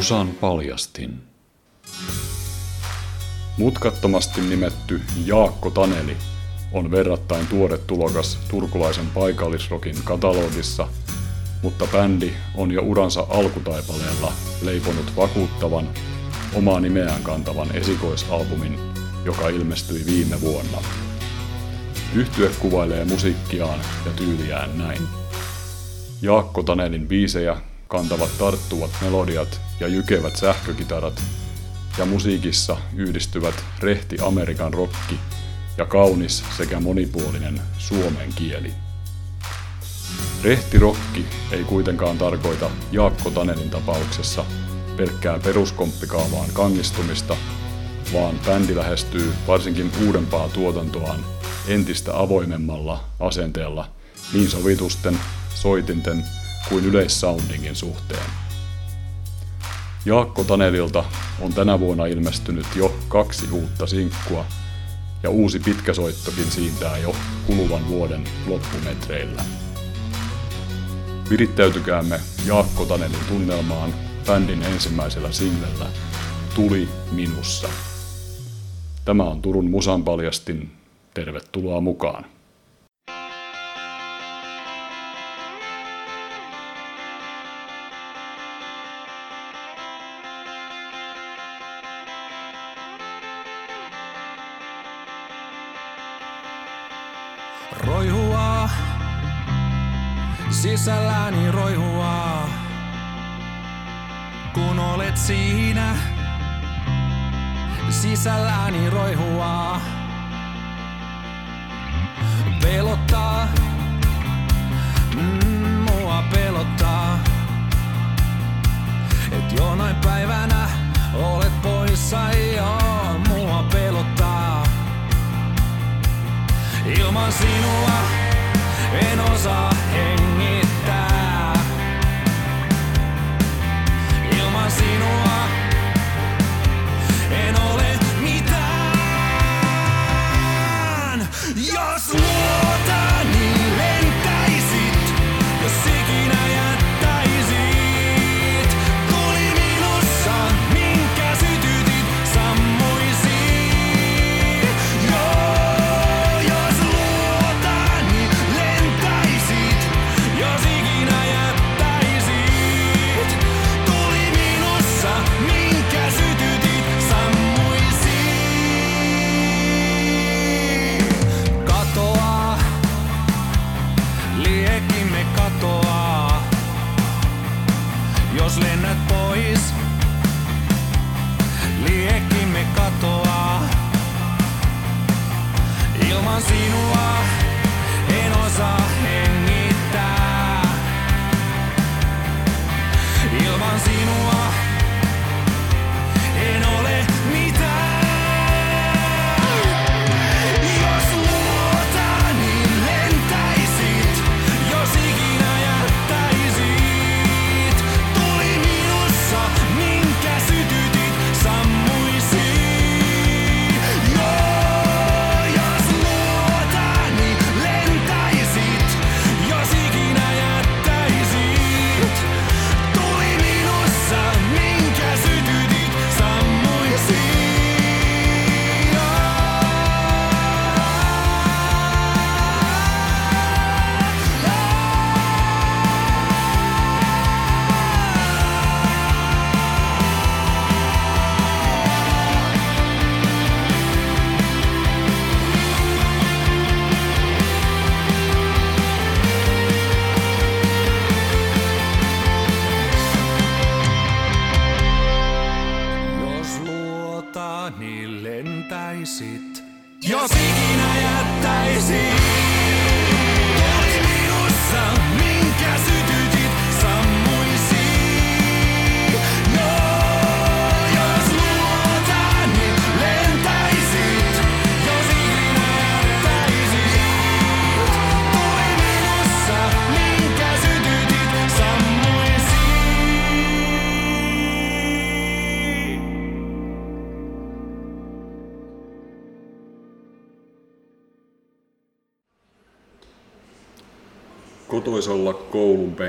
Musan paljastin. Mutkattomasti nimetty Jaakko Taneli on verrattain tuore tulokas turkulaisen paikallisrokin katalogissa, mutta bändi on jo uransa alkutaipaleella leiponut vakuuttavan, omaa nimeään kantavan esikoisalbumin, joka ilmestyi viime vuonna. Yhtye kuvailee musiikkiaan ja tyyliään näin. Jaakko Tanelin biisejä kantavat tarttuvat melodiat ja jykevät sähkökitarat, ja musiikissa yhdistyvät rehti Amerikan rokki ja kaunis sekä monipuolinen suomen kieli. Rehti rokki ei kuitenkaan tarkoita Jaakko Tanelin tapauksessa pelkkää peruskomppikaavaan kangistumista, vaan bändi lähestyy varsinkin uudempaa tuotantoaan entistä avoimemmalla asenteella niin sovitusten, soitinten kuin yleissoundingin suhteen. Jaakko Tanelilta on tänä vuonna ilmestynyt jo kaksi uutta sinkkua, ja uusi pitkäsoittokin siintää jo kuluvan vuoden loppumetreillä. Virittäytykäämme Jaakko Tanelin tunnelmaan bändin ensimmäisellä singlellä Tuli minussa. Tämä on Turun Musan paljastin. Tervetuloa mukaan. Sisälläni roihua, kun olet siinä. Sisälläni roihua, pelottaa,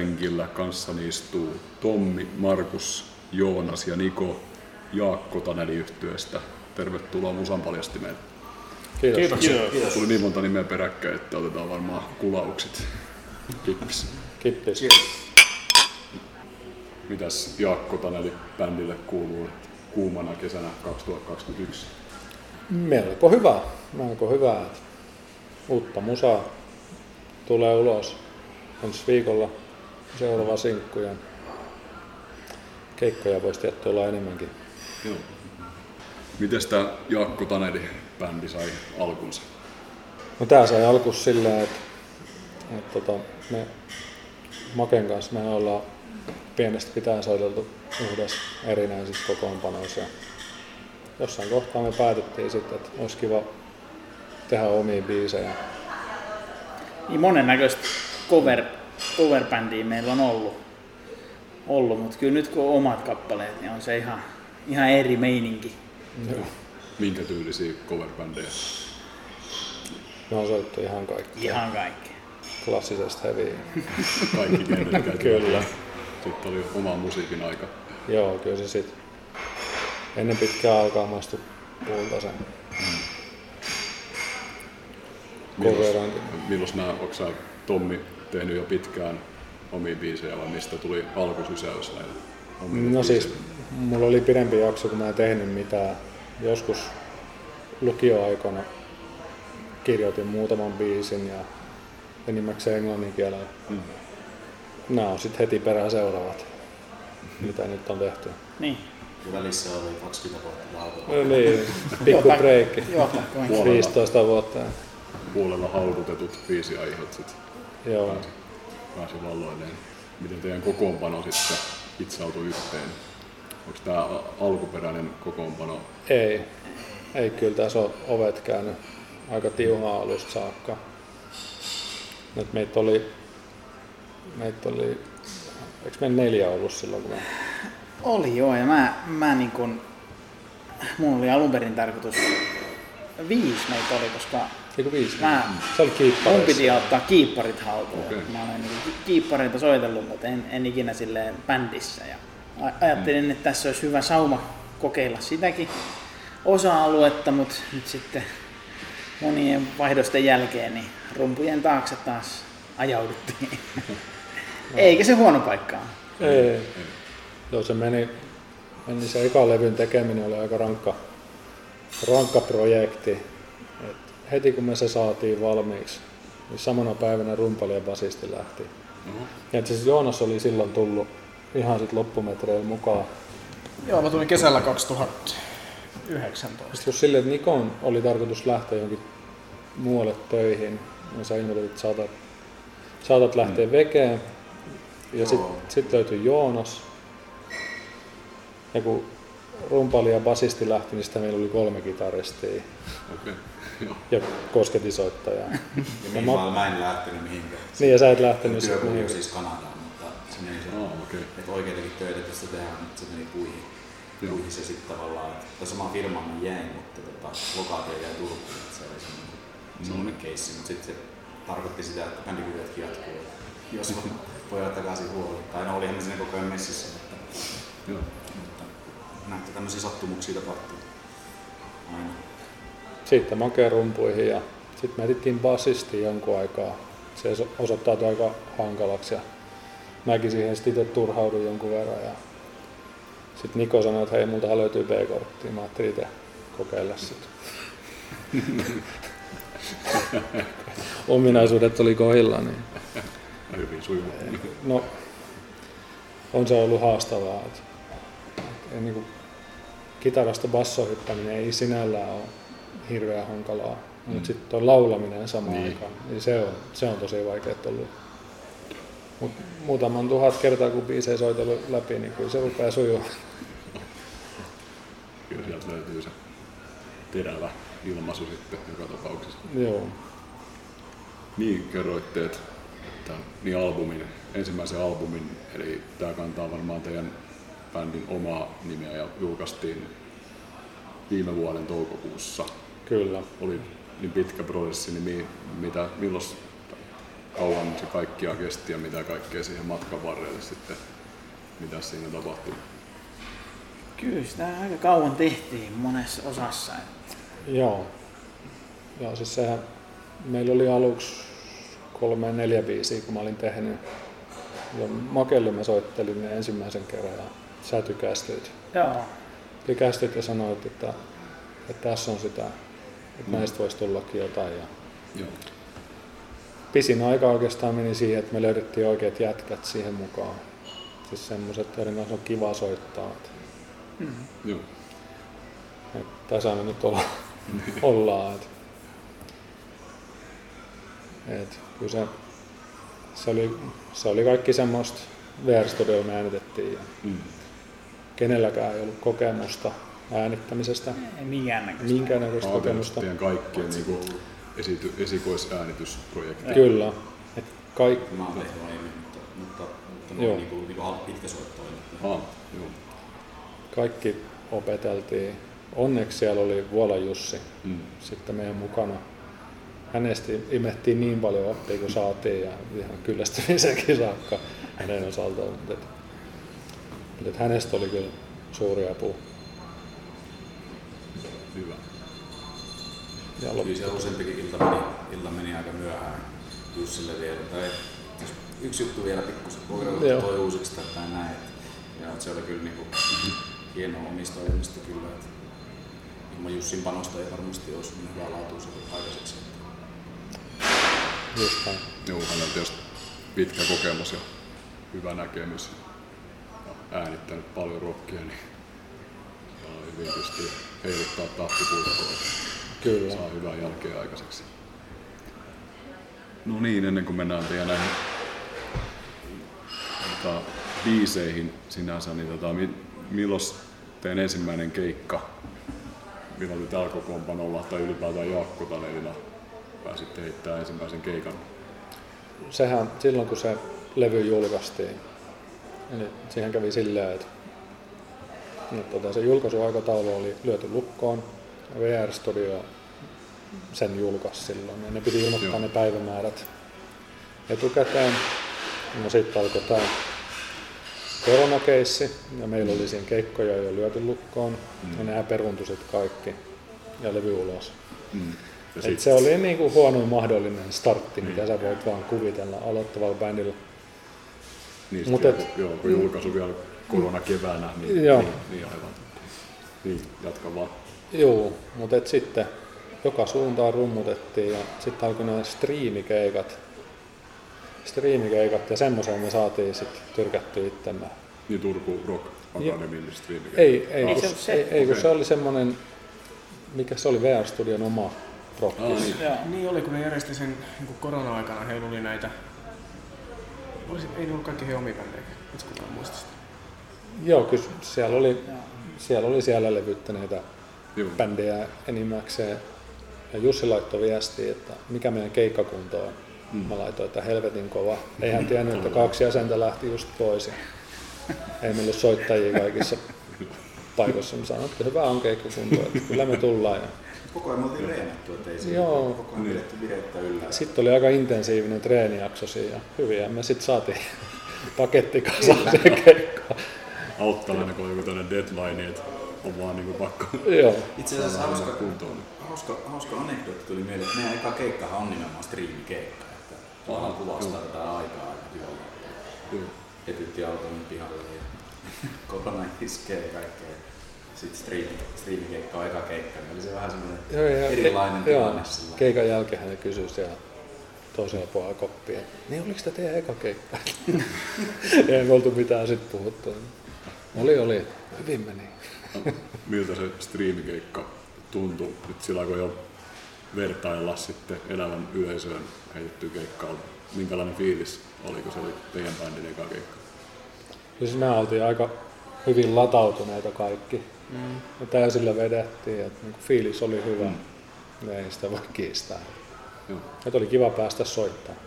Penkillä kanssani istuu Tommi Markus Joonas ja Niko Jaakko Taneli yhtyeestä. Tervetuloa Musan paljastimeen. Kiitos. Tuli niin monta nimeä peräkkäin, että otetaan varmaan kulaukset. Kippis. Kippis. Mitäs Jaakko Taneli bändille kuuluu kuumana kesänä 2021? Melko hyvä. Melko hyvä. Uutta musaa tulee ulos ensi viikolla seuraava sinkku ja keikkoja voisi tietty olla enemmänkin. Joo. Miten tämä Jaakko Taneli bändi sai alkunsa? No tää sai alku silleen, että, että tota, me Maken kanssa me ollaan pienestä pitäen soiteltu yhdessä erinäisissä kokoonpanoissa. Ja jossain kohtaa me päätettiin sitten, että olisi kiva tehdä omia biisejä. Niin monennäköistä cover, cover-bändiä meillä on ollut, ollut mutta kyllä nyt kun on omat kappaleet, niin on se ihan, ihan eri meininki. Joo. Minkä tyylisiä coverbändejä? Me on soittu ihan kaikki. Ihan kaikki. Klassisesta heavy. Kaikki genret käyty Kyllä. Sitten oli oma musiikin aika. Joo, kyllä se sit ennen pitkää alkaa maistu puulta sen coverointi. Milloin nämä, onko sä Tommi tehnyt jo pitkään omia biisejä vai mistä tuli alkusysäys No siis, biiseille? mulla oli pidempi jakso, kun mä en tehnyt mitään. Joskus lukioaikana kirjoitin muutaman biisin ja enimmäkseen englannin kielellä. Mm. Nämä on sitten heti perään seuraavat, mitä nyt on tehty. Niin. Ja välissä oli 20 vuotta lautaa. No niin, pikku breikki. Johtaa kovin. Puolella. 15 vuotta. Puolella haudutetut biisiaihot sit Joo. pääsi valloilleen. Miten teidän kokoonpano sitten hitsautui yhteen? Onko tämä alkuperäinen kokoonpano? Ei. Ei kyllä tässä on ovet käynyt aika tiuhaa alusta saakka. Nyt meitä oli, meitä oli, eikö meillä neljä ollut silloin, kun me, Oli joo, ja mä, mä niin kun, mulla oli alun perin tarkoitus, viisi meitä oli, koska eikö viisi? Mä- Se oli kiippareissa. mun piti ottaa kiipparit haltuun. Okei. Mä olen niin kiippareita soitellut, mutta en, en ikinä silleen bändissä. Ja ajattelin, että tässä olisi hyvä sauma kokeilla sitäkin osa-aluetta, mutta nyt sitten monien vaihdosten jälkeen niin rumpujen taakse taas ajauduttiin. Eikä se huono paikka ole. Ei. Joo, se meni, meni se eka levyn tekeminen oli aika rankka, rankka projekti. Et heti kun me se saatiin valmiiksi, niin samana päivänä rumpali ja basisti lähti. Oho. Ja itse asiassa Joonas oli silloin tullut ihan sit loppumetreillä mukaan. Joo, mä tulin kesällä 2019. Sitten just silleen, että Nikon oli tarkoitus lähteä johonkin muualle töihin, ja sä ilmoitit, että saatat, saatat lähteä mm. vekeen. Ja sitten sit löytyi Joonas. Ja kun rumpali ja basisti lähti, niin sitten meillä oli kolme kitaristia Okei. Joo. ja kosketisoittaja. Ja Ja mä- mä, en lähtenyt mihinkään. Niin ja sä et lähtenyt sitten. Niin. siis Kanadaan, mutta se meni se, Ah, okei. että oikeitakin töitä tästä tehdään, mutta se meni puihin. Joo. Puihin se sitten tavallaan, että sama firma mä jäin, mutta tota, lokaatio jäi Turkuun, että se oli semmoinen, semmoinen keissi, mutta sitten se tarkoitti sitä, että bändikuvioitkin jatkuu. Jos pojat takaisin huoli. Tai no olihan ne siinä koko ajan messissä, mutta, Joo. Näitä tämmöisiä sattumuksia tapahtuu. Aina. Sitten makea rumpuihin ja sitten me etittiin basisti jonkun aikaa. Se oso- osoittautui aika hankalaksi ja mäkin siihen sitten itse turhauduin jonkun verran. Ja sitten Niko sanoi, että hei, multahan löytyy B-kortti. Mä ajattelin itse kokeilla sitä. Ominaisuudet oli kohdilla, niin Hyvin sujuu. no, on se ollut haastavaa. Et, et, ei niinku, kitarasta bassohyppäminen ei sinällään ole hirveän hankalaa, mm. mutta sitten tuo laulaminen samaan Niin. aikaan, niin se on, se on tosi vaikeaa ollut. Mut muutaman tuhat kertaa kun biisejä soitellut läpi, niin kyllä se rupeaa sujua. Kyllä sieltä löytyy se terävä ilmaisu sitten joka tapauksessa. Joo. Niin, kerroitte, että tämän, niin albumin, ensimmäisen albumin, eli tämä kantaa varmaan teidän bändin omaa nimeä ja julkaistiin viime vuoden toukokuussa. Kyllä. Oli niin pitkä prosessi, niin mi, mitä, milloin kauan se kaikkia kesti ja mitä kaikkea siihen matkan varrelle sitten, mitä siinä tapahtui? Kyllä sitä aika kauan tehtiin monessa osassa. Joo. Joo, siis sehän, meillä oli aluksi kolme neljä biisiä, kun mä olin tehnyt. Ja Makelle mä soittelin ne ensimmäisen kerran ja sä tykästyit. Joo. Tykästyit ja sanoit, että, että tässä on sitä, että näistä voisi tullakin jotain. Ja Joo. pisin aika oikeastaan meni siihen, että me löydettiin oikeat jätkät siihen mukaan. Siis semmoiset, joiden kanssa on kiva soittaa. Että, Joo. tässä me nyt olla, ollaan. Että, että kyllä se, se, oli, se oli kaikki semmoista VR-studiolla me äänitettiin ja Mm. Kenelläkään ei ollut kokemusta äänittämisestä, Ei minkäännäköistä. minkäännäköistä kokemusta. Teidän kaikkien niin kuin esity, esikoisäänitysprojekti. Kyllä. Et kaik, Mä oon tehnyt aiemmin, mutta, mutta, mutta Joo. noin niinku, niinku hal- pitkä soitto oli. Ah, joo. kaikki opeteltiin. Onneksi siellä oli Vuola Jussi Mm. sitten meidän mukana. Hänestä imettiin niin paljon oppia kuin saatiin ja ihan kyllästymisenkin saakka hänen osaltaan. Mutta mutta hänestä oli kyllä suuri apu. Hyvä. Ja Kyllä siellä useampikin ilta meni, ilta meni aika myöhään Jussille vielä. Tai jos yksi juttu vielä pikkusen, voi toi uusiksi tai näin. Ja se oli kyllä niinku hienoa omista ohjelmista kyllä. Että ilman Jussin panosta ei varmasti olisi niin hyvää laatua aikaiseksi. Just näin. Joo, hänellä on tietysti pitkä kokemus ja hyvä näkemys. Äänittänyt paljon rockia, niin hyvin pystyy heiluttaa tahtipuikkoa. Kyllä. Saa hyvää jälkeä aikaiseksi. No niin, ennen kuin mennään teidän näihin tota, biiseihin sinänsä, niin tota, mi, milloin teidän ensimmäinen keikka, milloin te täällä kokoonpanolla tai ylipäätään Jaakko Tanelina pääsitte heittämään ensimmäisen keikan? Sehän silloin kun se levy julkaistiin, eli siihen kävi silleen, että, että tota, se julkaisuaikataulu oli lyöty lukkoon. VR Studio sen julkaisi silloin ja ne piti ilmoittaa Joo. ne päivämäärät etukäteen. No sitten alkoi tämä koronakeissi ja meillä oli siinä keikkoja jo lyöty lukkoon mm. ja nämä peruuntui sitten kaikki ja levy ulos. Mm. Ja Et sit, se oli niin kuin huonoin mahdollinen startti, mitä sä voit vaan kuvitella aloittavalla bändillä. Niin, mut et- joo, kun julkaisu vielä korona keväänä, niin, Joo. niin, niin aivan. Niin, jatka vaan. Joo, mutta et sitten joka suuntaan rummutettiin ja sitten alkoi nämä striimikeikat. Striimikeikat ja semmoisen me saatiin sitten tyrkättyä itsemme. Niin Turku Rock Academy streaming. Ei, ei, Ei kun, se se, se. ei, ei kun se oli semmoinen, mikä se oli VR Studion oma prokki. Ah, niin. Joo. Niin oli, kun ne järjesti sen niin korona-aikana, heillä oli näitä... Olisi, ei ne ollut kaikki he omia bändejä, et kukaan muista sitä. Joo, kyllä siellä oli, siellä oli siellä levyttäneitä Joo. bändejä enimmäkseen. Ja Jussi laittoi viestiä, että mikä meidän keikkakunto on. Mm. Mä laitoin, että helvetin kova. Ei hän tiennyt, että kaksi jäsentä lähti just pois. Ja ei meillä ole soittajia kaikissa paikoissa. Mä sanoin, että hyvä on keikkakunto, että kyllä me tullaan. Ja Koko ajan me oltiin reenattu, ettei se Joo. koko ajan pidetty virettä yllä. sitten oli aika intensiivinen treenijakso siinä. ja Hyviä me sitten saatiin paketti kasaan siihen keikkaan. Auttalainen, kun on joku tämmöinen deadline, että on vaan niinku pakko Joo. Itse asiassa hauska, kuntoon. hauska, hauska anekdootti tuli mieleen, että meidän eka keikkahan on nimenomaan striimikeikka. Että tavallaan kuvastaa tätä aikaa aika hyvin. Joo. Etytti auton pihalle ja korona iskee ja kaikkea. Sitten striimi, striimikeikka on eka keikka, niin oli se vähän semmoinen Joo, ja, erilainen joo, tilanne sillä. Keikan jälkeen hän kysyi siellä toisella puolella koppia, että niin oliko tämä teidän eka keikka? Ei me oltu mitään sitten puhuttu. Oli, oli. Hyvin meni. Miltä se striimikeikka tuntui nyt sillä kun jo vertailla sitten elävän yleisöön heitetty keikkaa? Minkälainen fiilis oli, kun se oli teidän bändin eka keikka? Siis me oltiin aika hyvin latautuneita kaikki. Mm. Ja täysillä vedettiin, että niinku fiilis oli hyvä. Mm. Ei sitä voi kiistää. Joo. Oli kiva päästä soittamaan.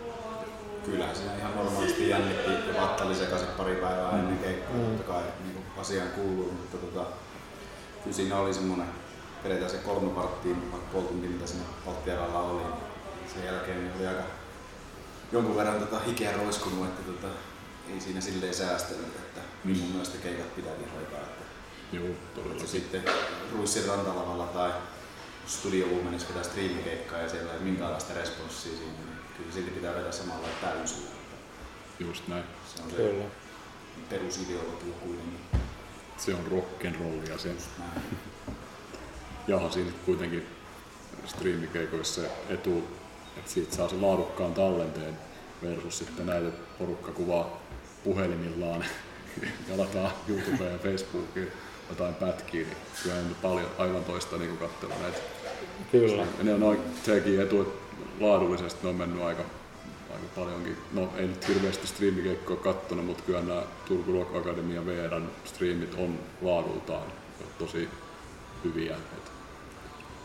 Kyllähän siinä ihan normaalisti jännitti ja vatta oli sekaisin pari päivää Mm. ennen keikkaa, totta kai niin asiaan kuuluu, mutta tota, kyllä siinä oli semmoinen, vedetään se kolme varttia, vaikka puoli tuntia mitä siinä Valttiaralla oli, niin sen jälkeen niin oli aika jonkun verran tota hikeä roiskunut, että tota, ei siinä silleen säästänyt, että niin mun mielestä keikat pitääkin hoitaa, että Joo, Se todellakin. sitten Ruissin rantalavalla tai Studio Womanissa pitää striimikeikkaa ja siellä ei ole minkäänlaista responssia siinä, niin kyllä silti pitää vedä samalla täysin. Just näin. Se on se Kyllä. perusideologia kuitenkin. Se on rock'n'rollia se. Näin. Jaha, siinä kuitenkin striimikeikoissa se etu, että siitä saa se laadukkaan tallenteen versus sitten näitä että porukka kuvaa puhelimillaan ja lataa YouTubeen ja Facebookiin jotain pätkiä, niin kyllä on paljon aivan toista niin katsella näitä. Kyllä. Ja ne on noin, sekin etu, että laadullisesti ne on mennyt aika, aika paljonkin. No ei nyt hirveästi striimikeikkoa kattonut, mutta kyllä nämä Turku Rock Academia VRn striimit on laadultaan tosi hyviä. Et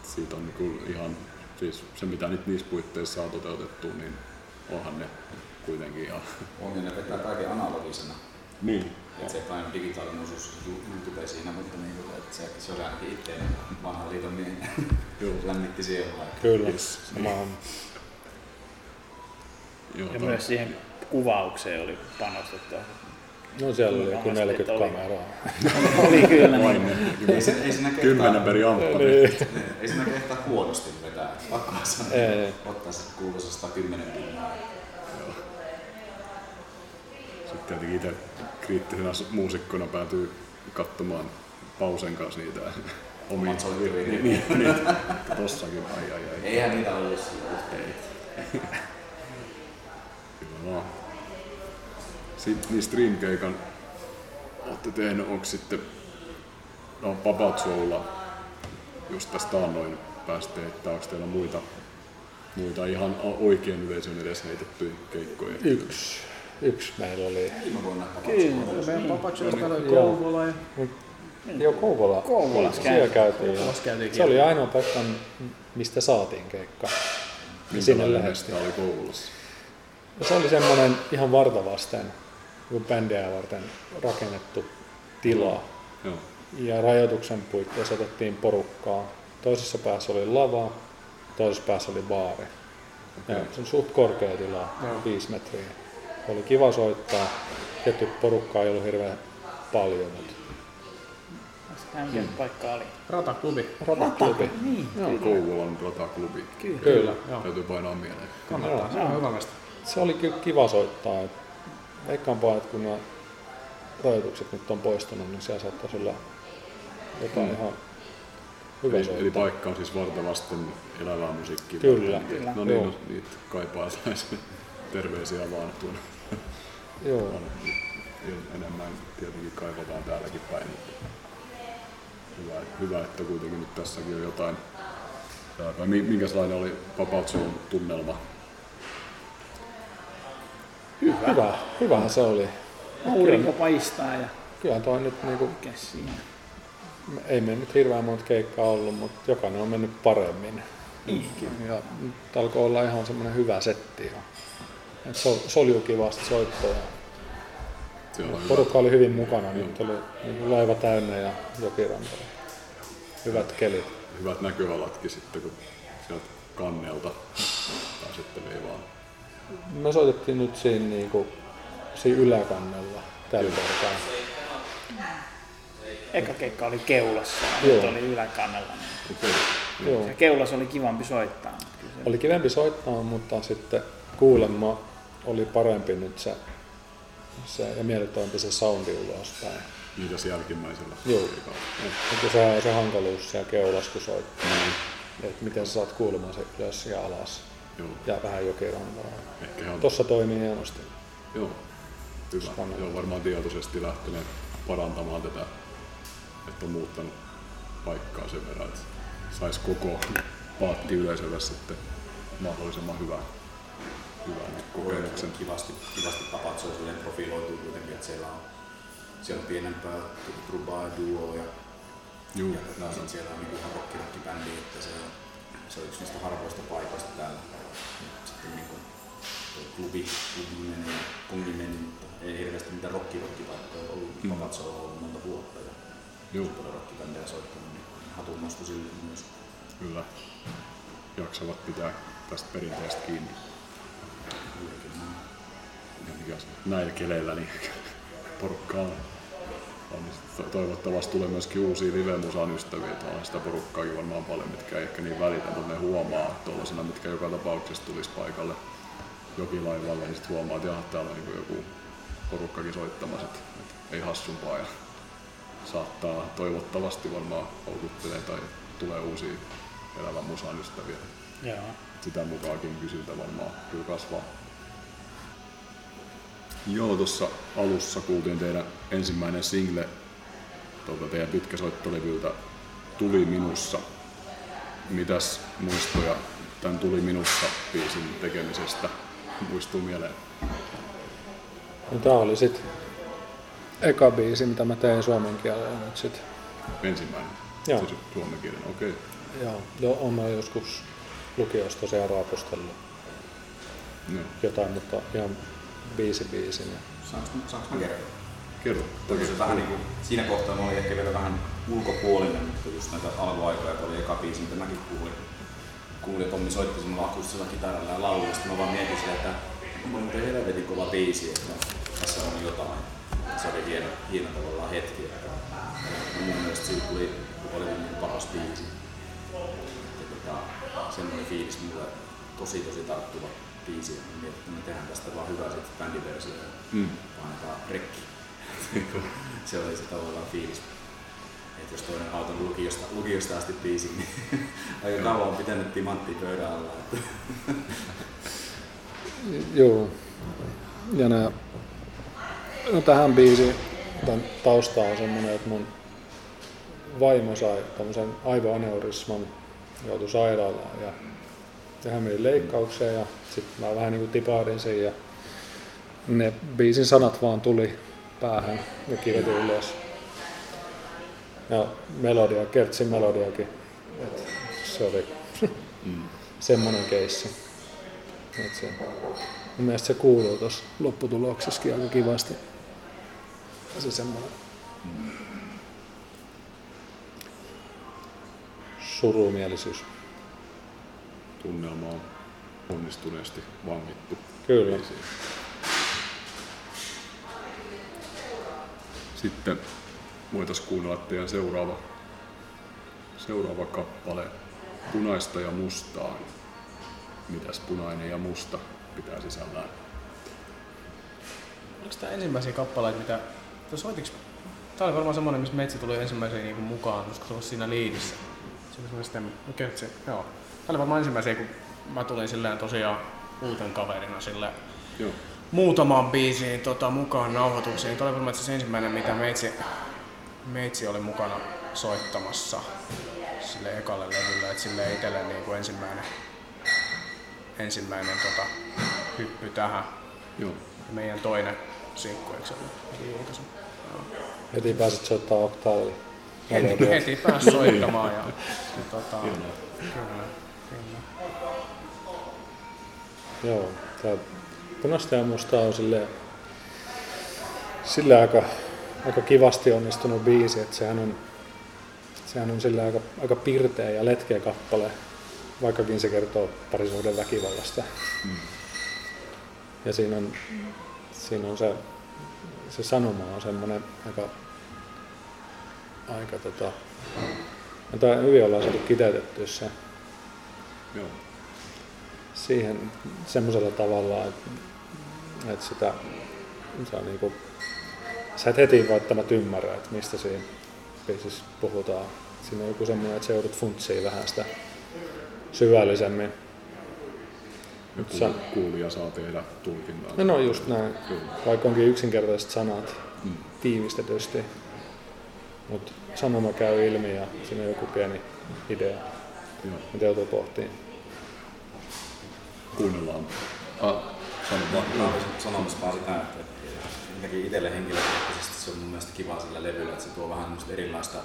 siitä on niin ihan, siis se mitä nyt niissä puitteissa saa toteutettu, niin onhan ne kuitenkin ihan... Onkin ne vetää kaiken analogisena. Niin. Et se digitaalinen osuus YouTube siinä, mutta niin että se, se oli ainakin itseäni vanhan liiton miehen lämmitti siellä. Kyllä. Yes. Sama on. Joo, Ja myös siihen kuvaukseen oli panostettu. No siellä oli joku Kuinka 40 monesti kameraa. oli kyllä. Niin. ne. Ei, se, ei siinä kehtaa, Kymmenen peri amppari. Niin. ei siinä kehtaa huonosti vetää. Pakko sanoa. Ottaa se kuuluisa 110 pinnaa. Tietenkin itse kriittisenä muusikkona päätyy katsomaan Pausen kanssa niitä omia Omat soittimet. niin, niin, niin, tossakin, ai ai ai. Eihän niitä ollut siellä. Kyllä vaan. Sitten niin Streamkeikan olette tehnyt, onko sitten no, Papatsuolla just tästä taannoin pääsitte, että onko teillä muita, muita ihan oikein yleisön edes heitettyjä keikkoja? Yksi. Yksi meillä oli. Viime vuonna Kyllä. Meidän Papaciosta oli Joo. Kouvola ja Joo, Kouvola. Kouvolassa Siellä käytiin. käytiin. Se oli ainoa paikka, mistä saatiin keikka. Ja sinne mesta oli Kouvolassa? Ja se oli semmoinen ihan vartavasten, niin bändiä varten rakennettu tila. Joo. Ja rajoituksen puitteissa otettiin porukkaa. Toisessa päässä oli lava, toisessa päässä oli baari. Ja se on suht korkea tila, Joo. 5 metriä. Oli kiva soittaa. Tietty porukkaa ei ollut hirveän paljon, mutta Mikä paikka oli? Rataklubi. rataklubi. Niin, Joo. Kouvolan rataklubi. kyllä. Kyllä. Joo. Täytyy painaa mieleen. Kannattaa, se on hyvä mesta. Se oli kyllä kiva soittaa. Veikkaanpa, että kun nämä rajoitukset nyt on poistunut, niin siellä saattaisi olla jotain Mm. ihan hyvä Eli, eli soittaa. paikka on siis vartavasten elävää musiikkia. Kyllä. varten. Kyllä. No niin, no, niitä kaipaa taas terveisiä vaan tuonne. Joo. Enemmän tietenkin kaivataan täälläkin päin. mutta Hyvä, hyvä, että kuitenkin nyt tässäkin on jotain. Minkälainen oli Papautson tunnelma? Hyvä. Hyvähän se oli. Aurinko paistaa ja Kyllä toi nyt niinku, siinä. ei me nyt hirveän monta keikkaa ollut, mutta jokainen on mennyt paremmin. Ja nyt alkoi olla ihan semmoinen hyvä setti. Ja sol, soljui kivasti hyvä, Porukka oli hyvin mukana, nyt oli niin laiva täynnä ja jokiranta. Hyvät kelit. hyvät näköalatkin sitten, kun sieltä kannelta pääsette veivaan. Me soitettiin nyt siinä, niinku, siinä yläkannella tällä kertaa. Eka keikka oli keulassa ja Joo. nyt oli yläkannella. niin Okei. Joo. Se keulas oli kivampi soittaa. Oli kivempi soittaa, mutta sitten kuulemma oli parempi nyt se, se ja miellyttävämpi se soundi ulospäin. Mitäs jälkimmäisellä? Joo. Mutta se on se hankaluus siellä keulassa, kun soittaa. Että miten sä saat kuulemaan se ylös ja alas Joo. ja vähän jokirantaa. Ehkä on Tossa toimii hienosti. Joo, hyvä. Spanna. Joo, varmaan tietoisesti lähteneet parantamaan tätä, että on muuttanut paikkaa sen verran, että saisi koko paatti yleisölle sitten mahdollisimman hyvän, hyvän kokemuksen. Kivasti, kivasti tapat, se on silleen profiloituu kuitenkin, että siellä on, siellä on pienempää trubaa ja duoa ja, Juu, ja tota, sit siellä on niinku ihan rockirokki-bändi, että se on, se on yksi niistä harvoista paikoista täällä. Sitten niinku tuo klubi, klubimeni ja pungimeni, mutta ei hirveästi mitään rockirokkipaikkoja ollut. Mm. Papat on ollut monta vuotta ja Juu, paljon rockibändejä soittanut, niin hatun nosto sille myös. kyllä. Jaksavat pitää tästä perinteestä kiinni. Näillä keleillä niin porukkaa on. on, to- toivottavasti tulee myöskin uusia live-musan ystäviä. Että on sitä porukkaakin varmaan paljon, mitkä ei ehkä niin välitä, mutta ne huomaa tuollaisena, mitkä joka tapauksessa tulisi paikalle jokilaivalle, niin sitten huomaa, että jaha, täällä on niin joku porukkakin soittamassa, että, että ei hassumpaa ja saattaa toivottavasti varmaan houkuttelee tai tulee uusia elävän musan ystäviä. Joo. Sitä mukaakin kysyntä varmaan kyllä kasvaa. Joo, tuossa alussa kuultiin teidän ensimmäinen single tuolta teidän pitkäsoittolevyltä Tuli minussa. Mitäs muistoja tämän Tuli minussa biisin tekemisestä muistuu mieleen? No, tää oli sit eka biisi, mitä mä tein suomen kielellä nyt sit. Ensimmäinen. Joo. Siis suomenkielinen, okei. Joo, jo, on mä joskus lukiossa tosiaan raapustellut Okay. jotain, mutta ihan biisi biisin. Ja Saanko, saanko mä kertoa? Kerro. Toki se vähän niin kuin, siinä kohtaa mä olin ehkä vielä vähän ulkopuolinen, mutta just näitä alkuaikoja, kun oli eka biisi, mitä mäkin kuulin. Kuulin, että Tommi soitti semmoilla akustisella kitaralla ja laululla, sitten mä vaan mietin sitä, että onpa muuten helvetin kova biisi, että tässä on jotain. Se oli hieno, hieno tavallaan hetki. Ja mun mielestä siitä tuli Hollywoodin paras biisi. Ja tota, semmoinen fiilis mulle tosi tosi tarttuva biisi. Ja mä mietin, että me tehdään tästä vaan hyvää sitten bändiversio. Mm. Painetaan rekki. se oli se tavallaan fiilis. Että jos toinen auton lukiosta, lukiosta asti biisi, niin aika kauan on pitänyt timantti pöydän alla. Että Joo. Ja nää, no tähän biisiin tämän tausta on semmonen, että mun vaimo sai tämmöisen aivoaneurisman, joutui sairaalaan ja, ja hän meni leikkaukseen ja sitten mä vähän niin kuin tipahdin sen ja ne biisin sanat vaan tuli päähän ja kirjoitin ylös. Ja melodia, Kertsin melodiakin. Et se oli semmonen keissi. Et se, mun mielestä se kuuluu tuossa lopputuloksessakin aika kivasti. Se semmoinen surumielisyys. Tunnelma on onnistuneesti vangittu. Kyllä. biisiin. Sitten voitaisiin kuunnella teidän seuraava, seuraava kappale Punaista ja mustaa. Mitäs punainen ja musta pitää sisällään? Oliko tämä ensimmäisiä kappaleita, mitä... Soitiks... Tää oli varmaan semmonen, missä Metsi tuli ensimmäisiä niinku mukaan, koska se oli siinä liidissä. Se oli semmoinen sitten... Kertsi, joo. Tää oli varmaan ensimmäisiä, kun mä tulin silleen tosiaan uuten kaverina silleen Joo. muutamaan biisiin tota, mukaan nauhoituksiin. Tämä oli varmaan asiassa ensimmäinen, mitä Meitsi, Meitsi oli mukana soittamassa sille ekalle levylle, että sille itselle niin kuin ensimmäinen, ensimmäinen tota, hyppy tähän. Joo. Ja meidän toinen sinkku, eikö se ollut heti julkaisu? Joo. Heti pääsit soittaa oktaavilla. Heti, heti pääsi soittamaan ja, ja tota, kyllä. Joo, tää punaista ja mustaa on sille, sille aika, aika kivasti onnistunut biisi, että sehän on, sehän on sille aika, aika pirteä ja letkeä kappale, vaikkakin se kertoo parisuuden väkivallasta. Ja siinä on, siinä on se, se sanoma on semmoinen aika, aika tota, tää hyvin ollaan saatu kiteytettyä se Joo. Siihen semmoisella tavalla, että, että sitä, se on niinku, sä et heti välttämättä ymmärrä, että mistä siinä biisissä puhutaan. Siinä on joku semmoinen, että sä joudut funtsiin vähän sitä syvällisemmin. Ja Sä- kuul- kuulija saa tehdä tulkinnan. No, no just näin, Kyllä. vaikka onkin yksinkertaiset sanat Mm. tiivistetysti, mutta sanoma käy ilmi ja siinä on joku pieni idea, Joo. mitä joutuu pohtimaan. Kuunnellaan. Ah, sano vaan. Sanomassa sitä, että jotenkin itselle henkilökohtaisesti se on mun mielestä kiva sillä levyllä, että se tuo vähän semmoista erilaista,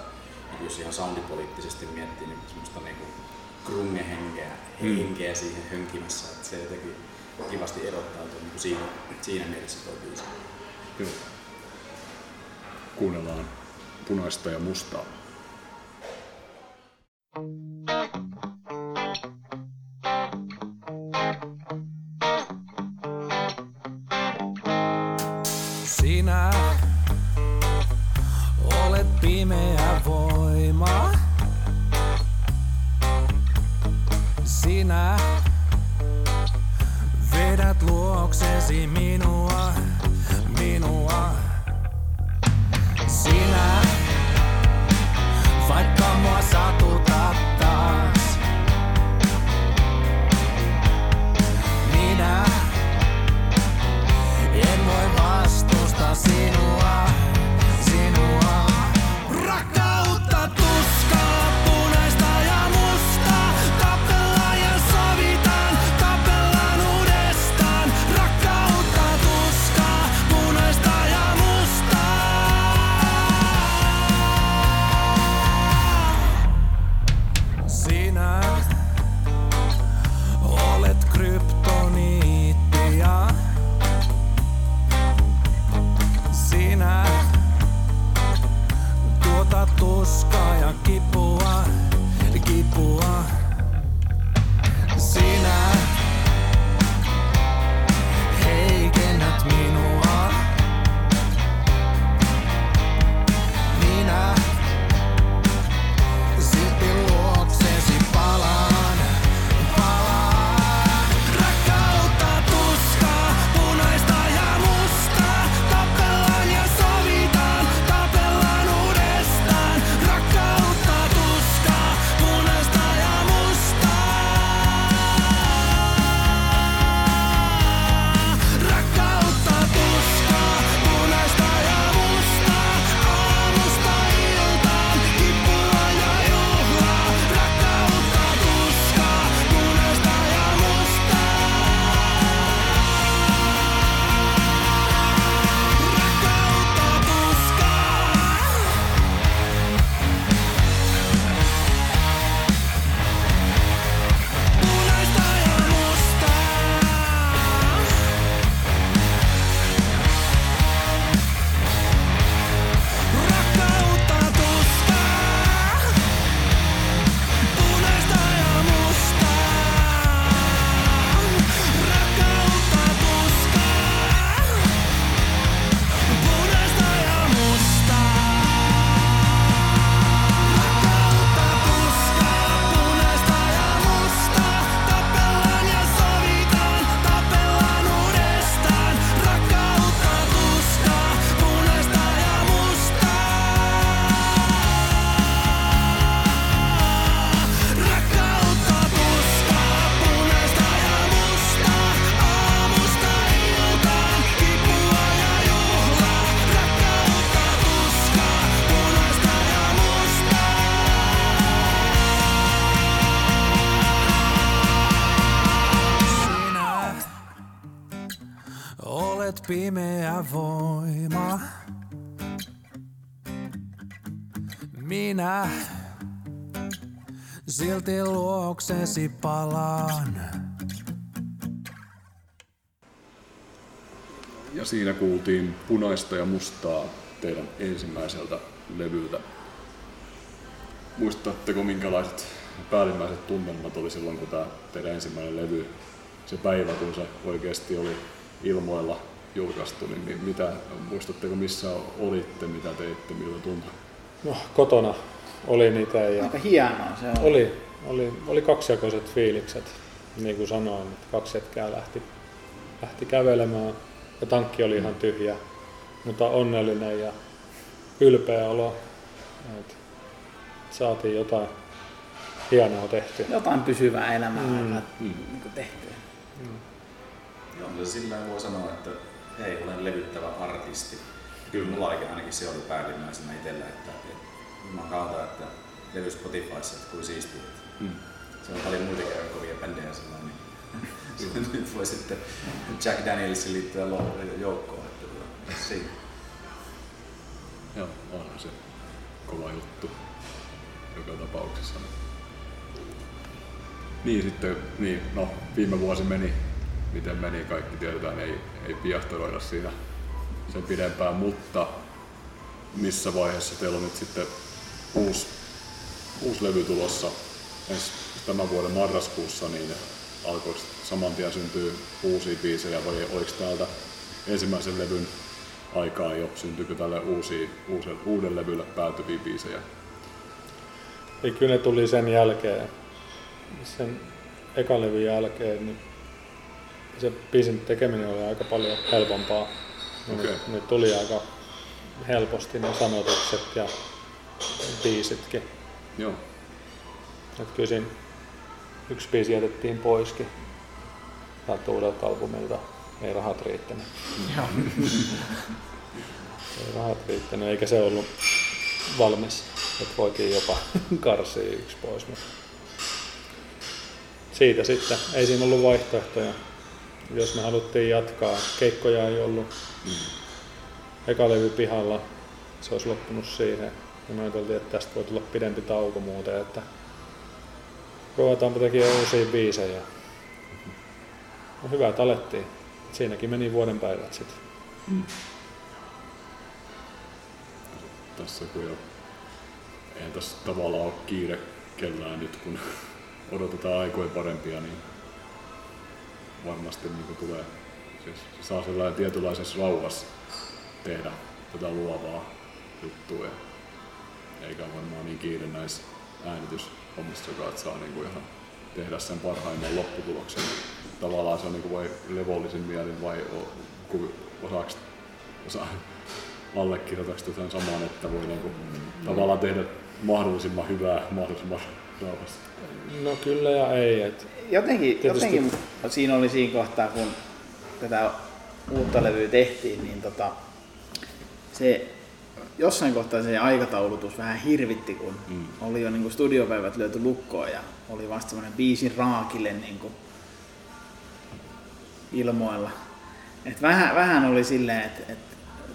niin jos ihan soundipoliittisesti miettii, niin semmoista niinku grunge-henkeä Mm. henkeä siihen hönkimässä, että se jotenkin kivasti erottautuu niin siinä, siinä mielessä tuo biisi. Joo. Kuunnellaan punaista ja mustaa. Sinä minua, minua. Minä silti luoksesi palaan. Ja siinä kuultiin punaista ja mustaa teidän ensimmäiseltä levyltä. Muistatteko minkälaiset päällimmäiset tunnelmat oli silloin, kun tämä teidän ensimmäinen levy, se päivä, kun se oikeasti oli ilmoilla julkaistu, niin mi- mitä, muistatteko missä olitte, mitä teitte, miltä tuntui? No, kotona olin itse ja Aika hienoa se on. oli, oli, oli kaksijakoiset fiilikset. Niin kuin sanoin, että kaksi jätkää lähti, lähti kävelemään ja tankki oli ihan tyhjä, mutta onnellinen ja ylpeä olo. Et saatiin jotain hienoa tehtyä. Jotain pysyvää elämää Mm. mm. niin tehtyä. Joo, mutta sillä voi sanoa, että hei, olen levyttävä artisti. Kyllä mulla ainakin, ainakin se oli päällimmäisenä itsellä, että, että mä kautta, että levy Spotifyssa, että kuin siistiä. Mm. Se on paljon muitakin aika kovia bändejä sellainen. Niin nyt voi sitten Jack Danielsin liittyä joukkoon. Että tuota, siinä. Joo, onhan se kova juttu joka tapauksessa. Niin sitten, niin, no viime vuosi meni, miten meni, kaikki tiedetään, ei, ei piahtoroida siinä sen pidempään, mutta missä vaiheessa teillä on nyt sitten uusi, uusi levy tulossa ensi tämän vuoden marraskuussa, niin alkoiko saman tien syntyä uusia biisejä vai oliko täältä ensimmäisen levyn aikaa jo, syntyykö tälle uusia, uuselle, uuden levylle päätyviä biisejä? Ei, kyllä ne tuli sen jälkeen, sen ekan levyn jälkeen, niin se biisin tekeminen oli aika paljon helpompaa. Ne, Okei. ne tuli aika helposti ne sanotukset ja biisitkin. Joo, Et kyllä siinä yksi biisi jätettiin poiskin tältä uudelta albumilta. Ei rahat riittänyt. Joo. Ei rahat riittänyt, eikä se ollut valmis. Et voitiin jopa karsia yksi pois. Mutta siitä sitten ei siinä ollut vaihtoehtoja. Jos me haluttiin jatkaa, keikkoja ei ollut. Eka levy pihalla, se olisi loppunut siihen. Ja me ajateltiin, että tästä voi tulla pidempi tauko muuten, että ruvetaanpa tekemään uusia biisejä. No hyvä alettiin. Siinäkin meni vuoden päivät sitten. tässä kun jo, eihän tässä tavallaan ole kiire kellään nyt, kun odotetaan aikoja parempia, niin varmasti niin kuin tulee, siis saa sellainen tietynlaisessa rauhassa tehdä tätä luovaa juttua. Eikä varmaan niin kiire näissä äänityshommissa, joka että saa niin kuin ihan tehdä sen parhaimman lopputuloksen. Tavallaan se on niin kuin vai levollisin mielin vai o- ku- osaaks, osa, allekirjoitaks tämän saman, että voi niin kuin, tavallaan tehdä mahdollisimman hyvää mahdollisimman rauhassa. No kyllä ja ei. Et Jotenkin, Tietysti- jotenkin siinä oli siinä kohtaa, kun tätä uutta levyä tehtiin, niin tota, se jossain kohtaa se aikataulutus vähän hirvitti, kun mm. oli jo niin studiopäivät lyöty lukkoon ja oli vasta semmoinen biisin raakille niin kuin ilmoilla. Et vähän, vähän oli silleen, että et,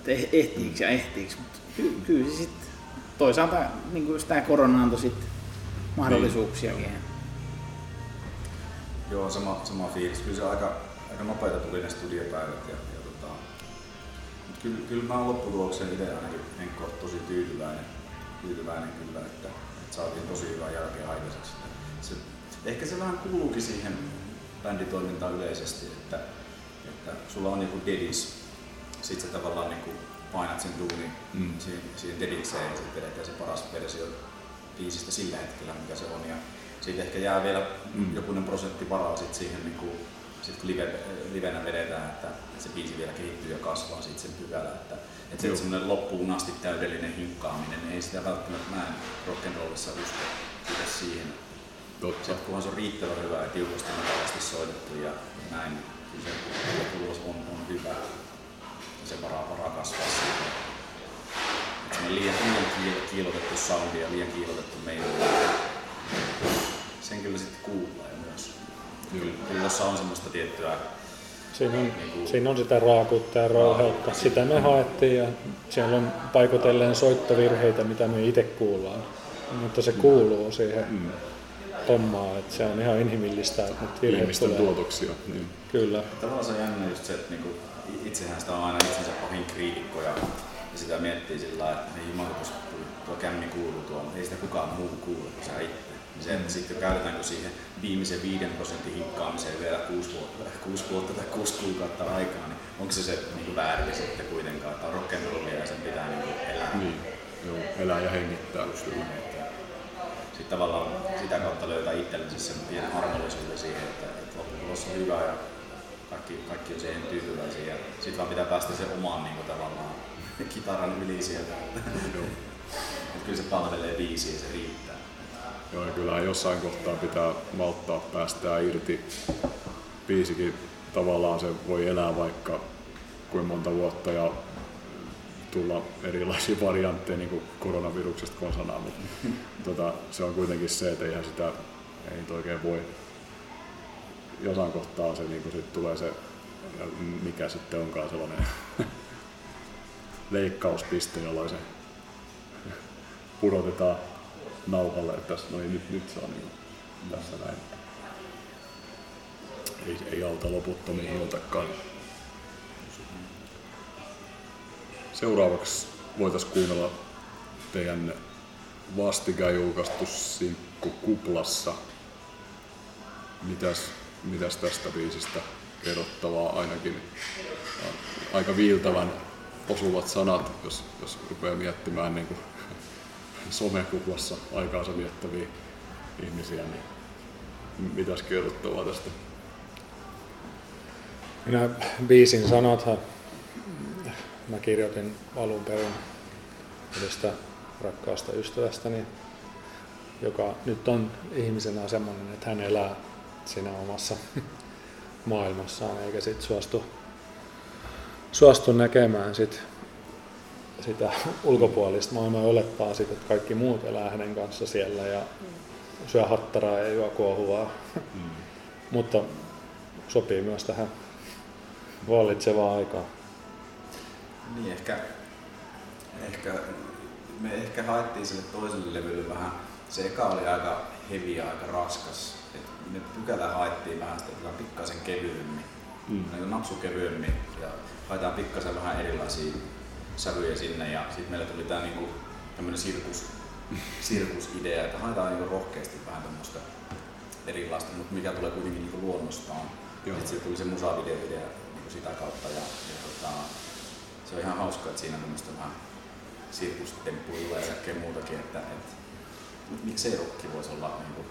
et eh- ehtiiks ja ehtiiks, mutta ky, kyllä se sitten toisaalta niin kuin tämä korona antoi sitten mahdollisuuksiakin. Joo, sama, sama fiilis. Kyllä se aika, aika nopeita tuli ne studiopäivät. Ja, ja tota, mut kyllä, kyllä mä oon lopputulokseen itse ainakin Henkko tosi tyytyväinen, tyytyväinen kyllä, että, että saatiin tosi hyvää jälkeen aikaiseksi. Se, ehkä se vähän kuuluukin siihen bänditoimintaan yleisesti, että, että sulla on joku dedis, sit sä tavallaan niin painat sen duunin mm. siihen, siihen dedikseen ja sitten vedetään se paras versio biisistä sillä hetkellä, mikä se on. Ja siitä ehkä jää vielä mm. jokunen prosentti varaa sit siihen, niin kuin, sit kun live, livenä vedetään, että, että se biisi vielä kehittyy ja kasvaa sit sen pykälä. Että, että se semmoinen loppuun asti täydellinen hinkkaaminen, niin ei sitä välttämättä mä en rock'n'rollissa usko siihen. Totta. Se, kunhan se on riittävän hyvä ja tiukasti mukavasti soitettu ja näin, niin se lopputulos on, on hyvä. Ja se varaa, varaa kasvaa siitä. Et se on liian, liian kiil- kiilotettu soundi ja liian kiilotettu meillä. Sen kyllä sitten kuulee myös. Kyllä, kyllä jossa on semmoista tiettyä Siinä on, siinä on sitä raakuutta ja rauheutta. Sitä me haettiin ja siellä on paikoitellen soittovirheitä, mitä me itse kuullaan. Mutta se kuuluu siihen Mm. hommaan, että se on ihan inhimillistä, että nyt virheet Ihmisten tulee. tuotoksia. Niin. Kyllä. Tavallaan se on jännä just se, että niinku, itsehän sitä on aina itsensä pahin kriitikko ja, sitä miettii sillä lailla, että ei jumala, tuo kämmi kuuluu tuolla, ei sitä kukaan muu kuule kuin sä itse. Niin se, että sitten käytetäänkö siihen viimeisen 5 prosentin hinkkaamiseen vielä 6 vuotta, 6 vuotta tai 6 kuukautta aikaa, niin onko se se niin väärin sitten kuitenkaan, että on rock'n'rollia ja sen pitää niin elää. Niin. Joo, elää ja hengittää. Kyllä. Sitten tavallaan sitä kautta löytää itsellensä sen pienen armollisuuden siihen, että, että lopputulos on hyvä ja kaikki, kaikki on siihen tyytyväisiä. Sitten vaan pitää päästä sen omaan niin kuin, tavallaan kitaran yli sieltä. Joo. Mutta kyllä se palvelee biisiä ja se riittää. Joo, ja kyllähän jossain kohtaa pitää malttaa päästää irti. Biisikin tavallaan se voi elää vaikka kuinka monta vuotta ja tulla erilaisia variantteja niin kuin koronaviruksesta konsanaan, mutta tota, se on kuitenkin se, että eihän sitä ei nyt oikein voi. Jossain kohtaa se niin kuin sit tulee se, mikä sitten onkaan sellainen leikkauspiste, jolloin se pudotetaan nauhalle, että tässä, no niin, nyt, nyt se on niin tässä näin. Ei, ei auta loputtomiin hiltakaan. Seuraavaksi voitaisiin kuunnella teidän vastikään julkaistu sinkku Kuplassa. Mitäs, mitäs tästä biisistä kerrottavaa ainakin? Aika viiltävän osuvat sanat, jos, jos rupeaa miettimään niin kuin somekuplassa aikaansa viettäviä ihmisiä, niin mitäs kerrottavaa tästä? Minä biisin sanathan mä kirjoitin alun perin yhdestä rakkaasta ystävästäni, joka nyt on ihmisenä semmoinen, että hän elää siinä omassa maailmassaan eikä sit suostu, suostu näkemään sit sitä ulkopuolista maailmaa olettaa sit, että kaikki muut elää hänen kanssa siellä ja syö hattaraa ja juo kuohuvaa. Mm. Mutta sopii myös tähän vallitsevaan aikaan. Niin, ehkä, ehkä me ehkä haettiin sille toiselle levylle vähän, se eka oli aika heavy ja aika raskas. Et me pykälä haettiin vähän sitä että pikkasen kevyemmin, mm. napsu kevyemmin ja haetaan pikkasen vähän erilaisia sävyjä sinne ja sitten meillä tuli tää niinku tämmönen sirkus, sirkusidea, että haetaan niinku rohkeasti vähän tämmöistä erilaista, mutta mikä tulee kuitenkin niinku luonnostaan. Sitten tuli se musavideo-idea niinku sitä kautta ja, ja tota, se on ihan hauska, että siinä on tämmöistä vähän sirkustemppuilua ja kaikkea muutakin, että, että miksei rokki voisi olla niin kuin,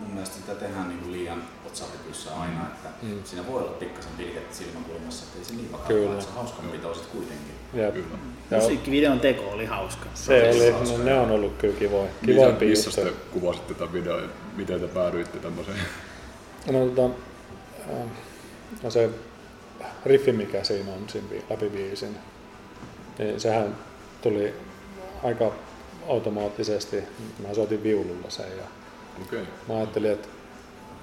mun mielestä sitä tehdään niin kuin liian otsapykyssä aina, että mm. siinä voi olla pikkasen pilket silmäkulmassa, että ei se niin vakavaa, että se hauskanpito on kuitenkin. Ja, Kyllä. Musiikkivideon teko oli hauska. Se oli, no, ne on ollut kyllä kivoja. Kivoimpia missä, missä juttuja. te kuvasitte tätä videoa ja miten te päädyitte tämmöiseen? No, tota, äh, no se riffi, mikä siinä on siinä läpi biisin, niin sehän tuli aika automaattisesti. Mä soitin viululla sen ja. Okay. mä ajattelin, että,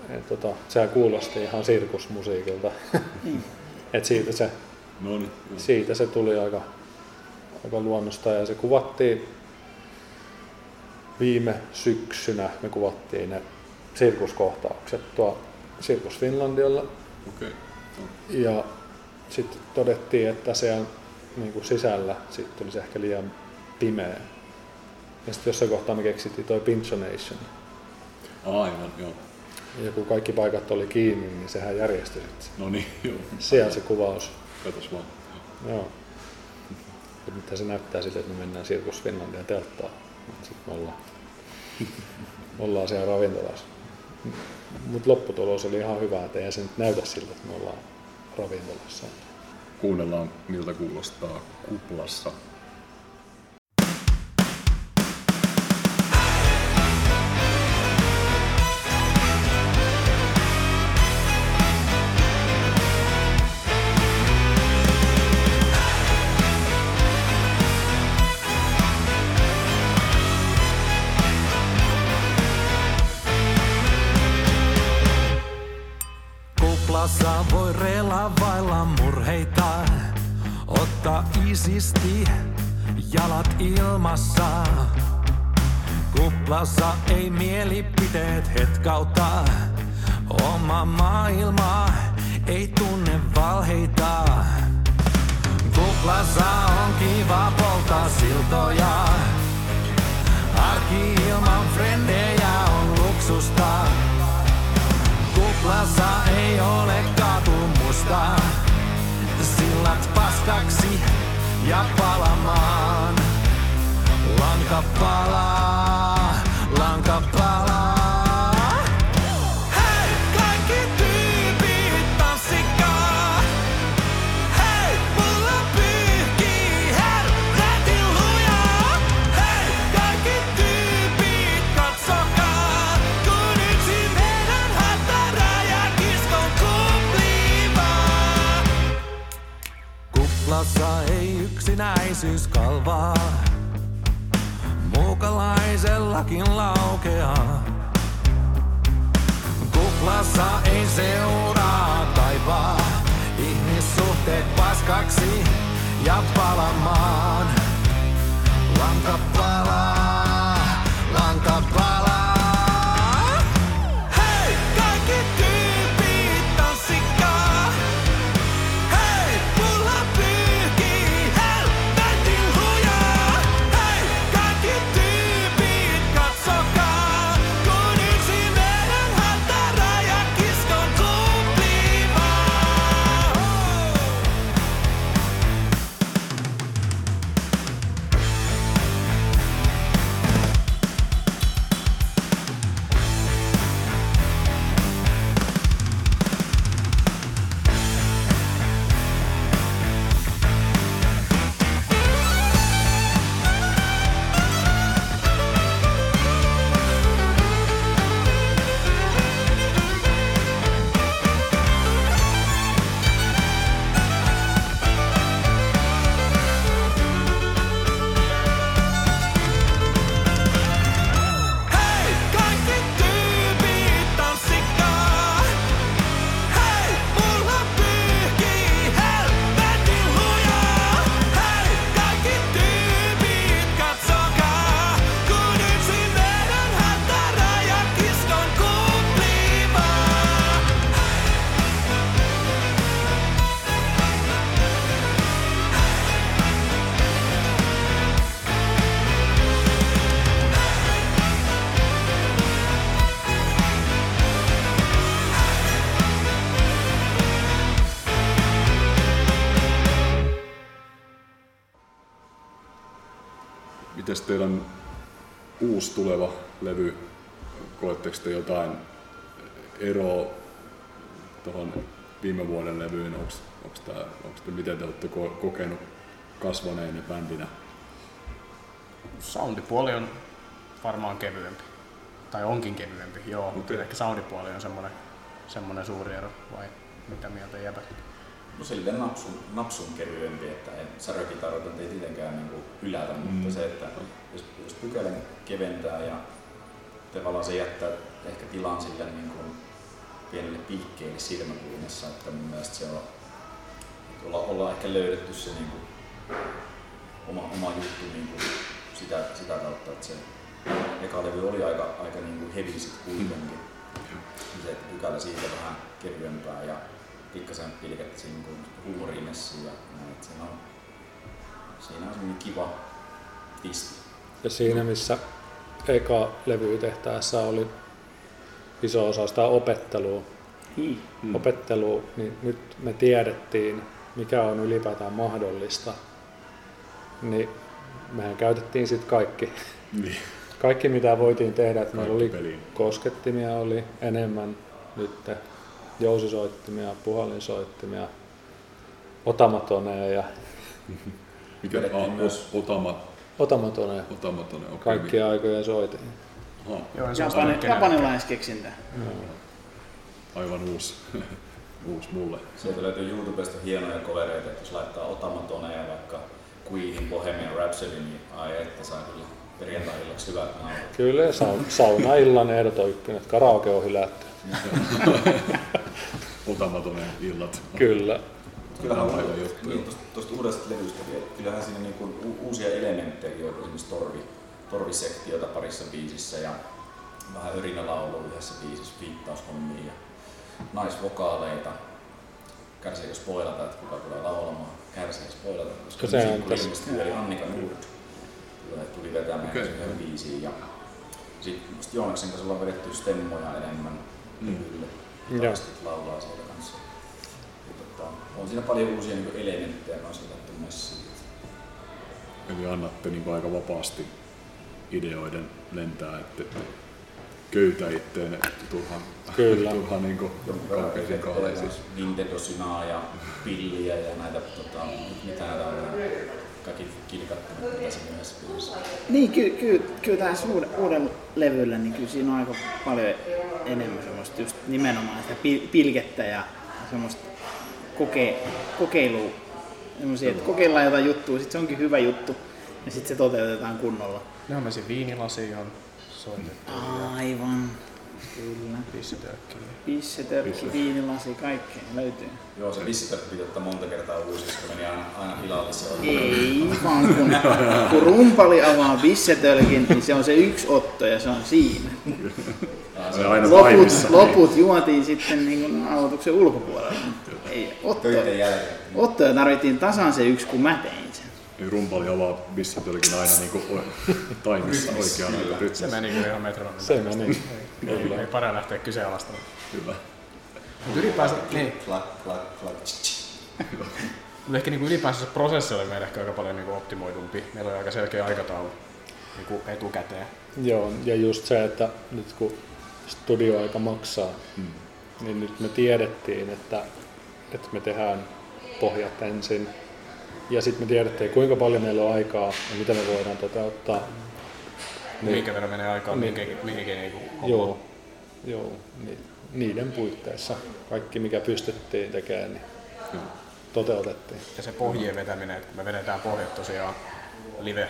että tota, sehän kuulosti ihan sirkusmusiikilta. Et siitä, se, No niin, siitä se tuli aika, aika luonnosta ja se kuvattiin viime syksynä me kuvattiin ne sirkuskohtaukset tuo Sirkus Finlandialla Okei. No. Ja sitten todettiin, että siellä niin kuin sisällä sit tulisi ehkä liian pimeä. Ja sitten jossain kohtaa me keksittiin toi Pinchonation. Aivan, joo. Ja kun kaikki paikat oli kiinni, niin sehän järjestyi sitten. No niin, joo. Siellä se kuvaus. Katos vaan. Joo. Ja mitä se näyttää siltä, että me mennään Sirkus Finlandia telttaan. Sitten me ollaan, ollaan siellä ravintolassa. Mutta lopputulos oli ihan hyvä, että ei se nyt näytä siltä, että me ollaan ravintolassa. Kuunnellaan, miltä kuulostaa. Kuplassa isisti jalat ilmassa. Kuplassa ei mielipiteet hetkauta, oma maailma ei tunne valheita. Kuplassa on kiva polttaa siltoja, arki ilman frendejä on luksusta. Kuplassa ei ole katumusta. Sillat paskaksi ja palamaan. Lanka palaa, yksinäisyys kalvaa. Muukalaisellakin laukeaa. Kuplassa ei seuraa taipaa. Ihmissuhteet paskaksi ja palamaan. Teidän uusi tuleva levy, koetteko te jotain eroa tuohon viime vuoden levyyn? Onko, onko tää, onko te, miten te olette ko- kokenut kasvaneenne bändinä? Soundipuoli on varmaan kevyempi. Tai onkin kevyempi, joo. Okay. Ehkä soundipuoli on semmoinen, semmoinen suuri ero, vai mitä mieltä jäbät? No silleen napsun, napsun kevyempi, että en, särökitaroita ei tietenkään niin kuin hylätä, mm. mutta se, että jos, jos pykälän keventää ja tavallaan se jättää ehkä tilan sille niin kuin pienelle piikkeelle silmäkulmassa, että mun mielestä se on, että olla, ollaan ehkä löydetty se niin kuin oma, oma juttu niin kuin sitä, sitä kautta, että se eka levy oli aika, aika niin kuin heavy sit kuitenkin. Se, että pykälä siitä vähän kevyempää ja pikkasen pilkettiin niin kuin huumoriin ja näin, että siinä on, siinä on semmoinen kiva tisti. Ja siinä missä eka levy tehtäessä oli iso osa sitä opettelua, Hii. mm. opettelua, niin nyt me tiedettiin, mikä on ylipäätään mahdollista. Niin mehän käytettiin sitten kaikki. Niin. Kaikki mitä voitiin tehdä, että meillä oli peliin. koskettimia oli enemmän nyt, jousisoittimia, puhelinsoittimia, otamatoneja ja Mikä ah, myös- otama, otamatoneja. otamatone, okei. Kaikkia aikoja soitin. Aha, Joo, en se ole Japani, sanonut kenellekään. japanilaiskeksintä. aivan uusi, uusi mulle. Sieltä löytyy YouTubesta hienoja kovereita, että jos laittaa otamatoneja vaikka Queenin Bohemian Rhapsody, niin ai että saa kyllä perjantai-illaksi hyvät naurat. Kyllä, saun, saunaillan ehdoton ykkönen, että karaoke on hylätty. Otamatone illat. Kyllä. Kyllähän Aivan on, juttu, niin, tuosta, tuosta uudesta levystä vielä, kyllähän siinä niin kuin u- uusia elementtejä on, esimerkiksi torvi, torvisektiota parissa biisissä ja vähän örinälaulu yhdessä biisissä, viittaushommia ja naisvokaaleita. Kärsiikö spoilata, että kuka tulee laulamaan? Kärsiikö spoilata, koska Se on tässä- eli Annika Nord tuli, tuli vetämään okay. yhden biisiin ja sitten Joonaksen kanssa ollaan vedetty stemmoja enemmän Mm. levylle. Joo. Kitaristit laulaa siellä kanssa. Ja tota, on siinä paljon uusia niin elementtejä kanssa otettu messiin. Eli annatte niin aika vapaasti ideoiden lentää, että köytä itteen turhan, Kyllä. turhan niin kaukeisiin kahleisiin. Nintendo Synaa ja pilliä ja näitä, tota, mitä näitä on, kaikki kilkattimet, mitä siinä yhdessä biisissä. Niin, kyllä, kyllä, kyllä tässä uuden, uuden levyllä, niin kyllä siinä on aika paljon enemmän semmoista just nimenomaan sitä pil- pilkettä ja semmoista koke, kokeilua. Semmoisia, että kokeillaan jotain juttua, sitten se onkin hyvä juttu ja sitten se toteutetaan kunnolla. Ne on siinä viinilasi on soitettu ja Aivan. Kyllä. pissitölkki. Pisse, törkki, viinilasi, kaikkea löytyy. Joo, se vissitörkki piti ottaa monta kertaa uusiksi, koska meni aina, aina hilalliseen. Ei vaan kun, kun rumpali avaa bissetölkin, niin se on se yksi otto ja se on siinä. Se aina Loput, loput juotiin sitten niin kuin nauhoituksen ulkopuolella. Ei, ottoja, jälkeen. ottoja tarvittiin tasan se yksi, kun mä tein sen. Niin rumpali avaa bissatölkin aina niin kuin taimissa oikeaan Se meni kyllä ihan metronomin. Se meni. Ei, ei, parempi lähteä kyseenalaistamaan. Hyvä. Mutta ylipäänsä, niin, Klak, klak, klak. mutta ehkä niin ylipäänsä se prosessi oli meillä ehkä aika paljon niin optimoidumpi. Meillä oli aika selkeä aikataulu niin kuin etukäteen. Joo, ja just se, että nyt kun studioaika maksaa, Mm. niin nyt me tiedettiin, että, että me tehdään pohjat ensin. Ja sitten me tiedettiin, kuinka paljon meillä on aikaa ja mitä me voidaan toteuttaa. Niin. Minkä verran menee aikaa Niin. mihinkin, mihinkin niin kuin Joo, joo ni, niiden puitteissa kaikki mikä pystyttiin tekemään, niin Joo. toteutettiin. Ja se pohjien vetäminen, että kun me vedetään pohjat tosiaan live,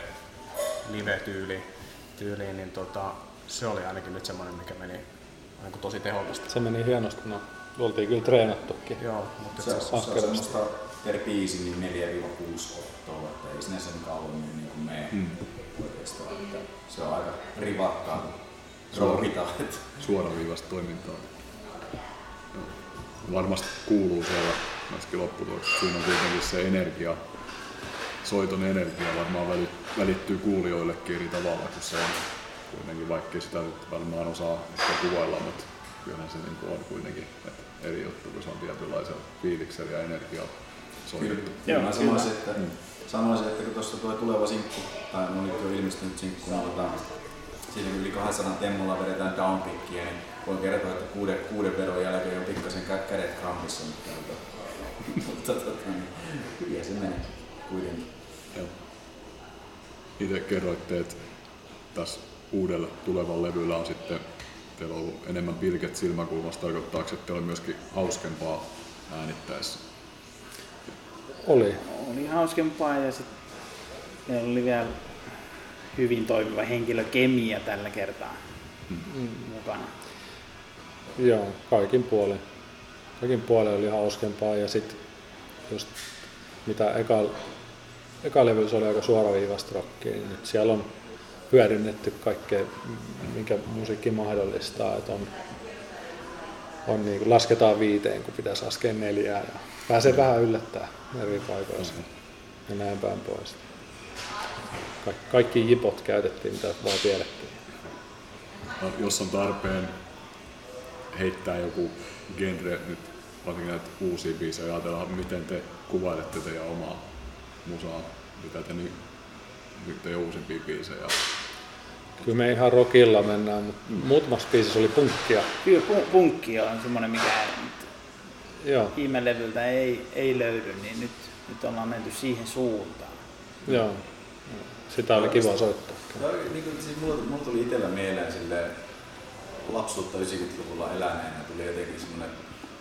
live-tyyliin, tyyliin, niin tota, se oli ainakin nyt semmoinen, mikä meni niin tosi tehokasta. Se meni hienosti, no oltiin kyllä treenattukin. Joo, mutta Se, se on semmoista per biisi niin 4-6 ottoa, että ei sinne sen kauemmin niin kuin mene Mm. oikeastaan. Että se on aika rivakkaa. Rouhitaan. että Suoraviivasta toimintaa. Joo. Varmasti kuuluu siellä myöskin lopputuloksessa. Siinä on kuitenkin se energia, soiton energia varmaan väli- välittyy kuulijoillekin eri tavalla, kun se on kuitenkin, vaikkei sitä nyt varmaan osaa ehkä kuvailla, mutta kyllähän se niin on kuitenkin että eri juttu, kun se on tietynlaisella fiiliksellä ja energialla soitettu. Kyllä, Joo, kyllä. sanoisin, että sanoisin, että kun tuossa tulee tuleva sinkku, tai on nyt jo ilmestynyt sinkku, niin tota, siinä kun yli 200 temmolla vedetään downpickia, niin voin kertoa, että kuuden, kuuden vedon jälkeen on pikkasen kä- kädet krampissa, mutta, mutta, mutta tota, niin, se menee kuitenkin. Joo. Itse kerroitte, että tässä uudella tulevalla levyllä on sitten teillä on ollut enemmän pilket silmäkulmasta, tarkoittaako, että teillä on myöskin hauskempaa äänittäessä? Oli. Oli hauskempaa ja sitten meillä oli vielä hyvin toimiva henkilökemia tällä kertaa Mm. mukana. Joo, kaikin puolin. Kaikin puolin oli hauskempaa ja sitten just mitä eka, eka levyssä oli aika suoraviivasta rockia, niin nyt siellä on hyödynnetty kaikkea, minkä musiikki mahdollistaa, että on, on niin kuin lasketaan viiteen, kun pitäisi laskea neljää ja pääsee vähän yllättää eri paikoissa ja näin päin pois. Ka- kaikki jipot käytettiin, mitä vaan tiedettiin. No, jos on tarpeen heittää joku genre nyt, varsinkin näitä uusia biisejä, ajatellaan, miten te kuvailette teidän omaa musaa, mitä te nyt, nyt teidän uusimpia biisejä. Kyllä me ihan rockilla mennään, mutta muutamassa biisissä oli punkkia. Kyllä pu- punkki on semmoinen, mikä Joo, viime levyltä ei, ei löydy, niin nyt, nyt ollaan menty siihen suuntaan. joo. Sitä oli kiva soittaa. Oli, niin kuin, siis mulla, mulla tuli itsellä mieleen sille lapsuutta 90-luvulla eläneenä tuli jotenkin semmoinen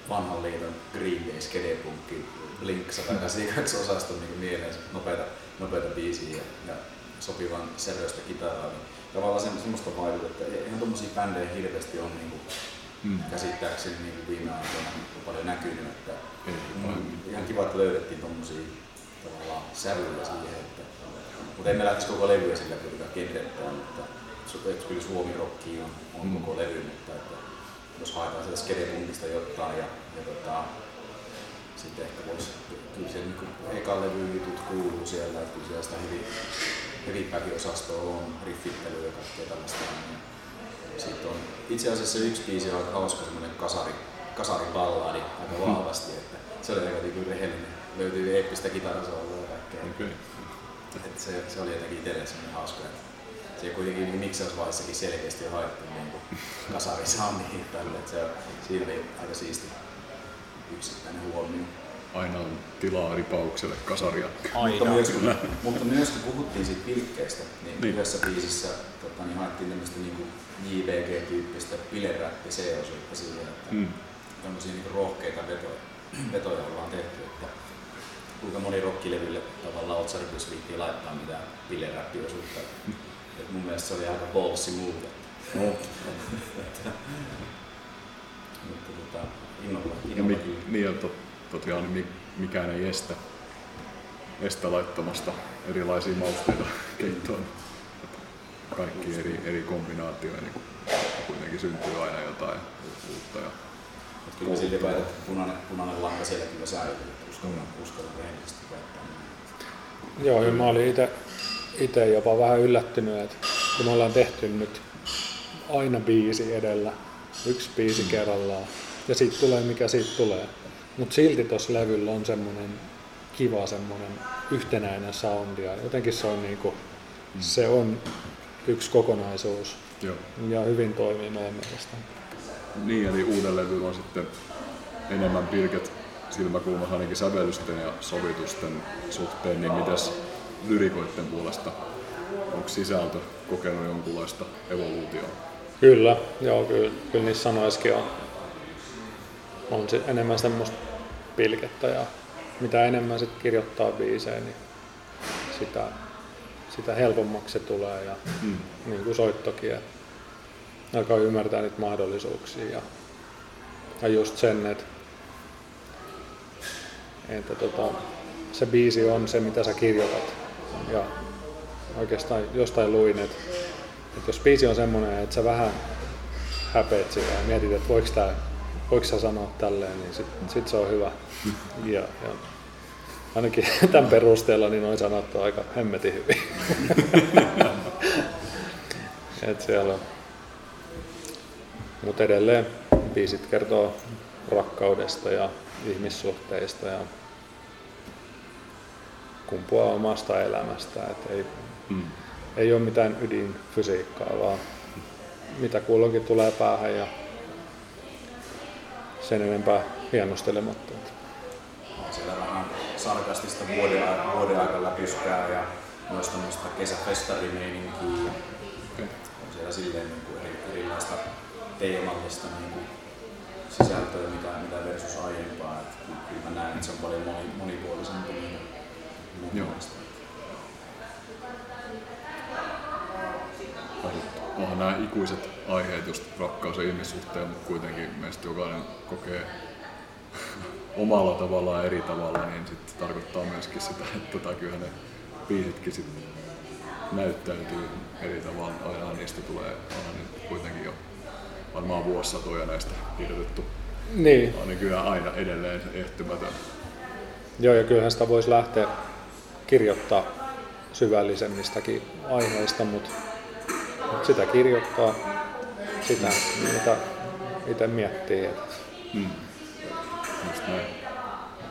vanhan liiton Green Day skedepunkki Blink 182 osaston niin mieleen nopeita, nopeita biisiä ja, ja sopivan sävöistä kitaraa. Niin tavallaan se, semmoista vaikutetta, että eihän tommosia bändejä hirveästi ole niin kuin, Mm. käsittääkseni niin kuin viime aikoina paljon näkynyt. Että Mm, ihan kiva, että löydettiin tommosia tavallaan sävyjä siihen, että mutta emme lähtisi koko levyä sillä kuitenkaan genrettään, mutta että kyllä Suomi Rocki on, on Mm. koko levy, mutta että jos haetaan sieltä skedepunkista jotain ja, ja tota, sitten ehkä voisi, kyllä se niin eka levy jutut kuuluu siellä, että kyllä siellä sitä heavy, heavy backin osastoa on, riffittelyä ja kaikkea tällaista. Niin sitten on itse asiassa yksi biisi on aika hauska semmoinen kasari, kasariballadi aika vahvasti, että se oli aika niin rehellinen. Löytyy eeppistä kitarasoulua ja kaikkea. Et se, se oli jotenkin itselle semmoinen hauska, että se kuitenkin niin miksausvaiheessakin selkeästi on haettu niin kuin kasarisoundiin tälle, että se, siinä oli aika siisti yksittäinen huomio. Aina on tilaa ripaukselle kasaria. Mutta myös, kun, mutta myös kun puhuttiin siitä pilkkeistä, niin, Niin. yhdessä biisissä tota, niin haettiin tämmöistä niin JVG-tyyppistä bileräppi-osuutta siihen, että Mm. tämmöisiä niin rohkeita vetoja, vetoja ollaan tehty, että kuinka moni rockilevylle tavallaan otsaripys viittiin laittaa mitään bileräppiosuutta. Et mun mielestä se oli aika ballsy move. No. Mutta tota, innolla, Ja innolla mi, niin, ja tot, tosiaan niin mi- mikään ei estä, estä laittamasta erilaisia mausteita keittoon. Kaikki eri, eri kombinaatioja, niin kuitenkin syntyy aina jotain uutta. Ja, Mutta kyllä silti väitän, että punainen, punainen lanka siellä kyllä säilyy, että uskallan, uskallan rehellisesti väittää. Joo, ja mä olin itse itse jopa vähän yllättynyt, että kun me ollaan tehty nyt aina biisi edellä, yksi biisi kerrallaan, ja siitä tulee mikä siitä tulee. Mutta silti tuossa levyllä on semmoinen kiva semmoinen yhtenäinen soundi, ja jotenkin se on, niinku, se on yksi kokonaisuus, joo. ja hyvin toimii meidän mielestä. Niin, eli uuden levyllä on sitten enemmän pilket silmäkulmassa ainakin sävellysten ja sovitusten suhteen, niin mitäs lyrikoiden puolesta? Onko sisältö kokenut jonkunlaista evoluutiota? Kyllä, joo, kyllä, kyllä niissä sanoissakin on, on se enemmän semmoista pilkettä ja mitä enemmän sit kirjoittaa biisejä, niin sitä, sitä helpommaksi se tulee ja Mm. niin kuin soittokin, että alkaa ymmärtää niitä mahdollisuuksia ja, ja just sen, että, että tota, se biisi on se, mitä sä kirjoitat. Ja oikeastaan jostain luin, että, että jos biisi on semmoinen, että sä vähän häpeät sitä ja mietit, että voiko, tää, voiko sä sanoa tälleen, niin sit, sit se on hyvä. Ja, ja ainakin tämän perusteella niin noin sanottu aika hemmetin hyvin. Et siellä on. Mutta edelleen biisit kertoo rakkaudesta ja ihmissuhteista ja kumpuaa omasta elämästä. Et ei, Mm. ei ole mitään ydinfysiikkaa, vaan mitä kulloinkin tulee päähän ja sen enempää hienostelematta. Sarkastista vuoden, vuoden aika läpyskää ja myös tämmöistä kesäfestarimeininkiä. Ja on siellä silleen niin kuin eri, erilaista teemallista niin kuin sisältöä, mitä, mitä versus aiempaa. Et kyllä, mä näen, että se on paljon moni, monipuolisempi niin mun Joo. Onhan nämä ikuiset aiheet, just rakkaus ja ihmissuhteen, mutta kuitenkin meistä jokainen kokee omalla tavallaan eri tavalla, niin sitten tarkoittaa myöskin sitä, että tota, kyllä ne biisitkin sit näyttäytyy eri tavalla. Aina niistä tulee aina nyt kuitenkin jo varmaan vuosisatoja näistä kirjoitettu. Niin, On niin kyllä aina edelleen ehtymätön. joo ja kyllähän sitä voisi lähteä kirjoittaa syvällisemmistäkin aiheista, mutta mut sitä kirjoittaa sitä, mitä itse miettii Mm. Just näin.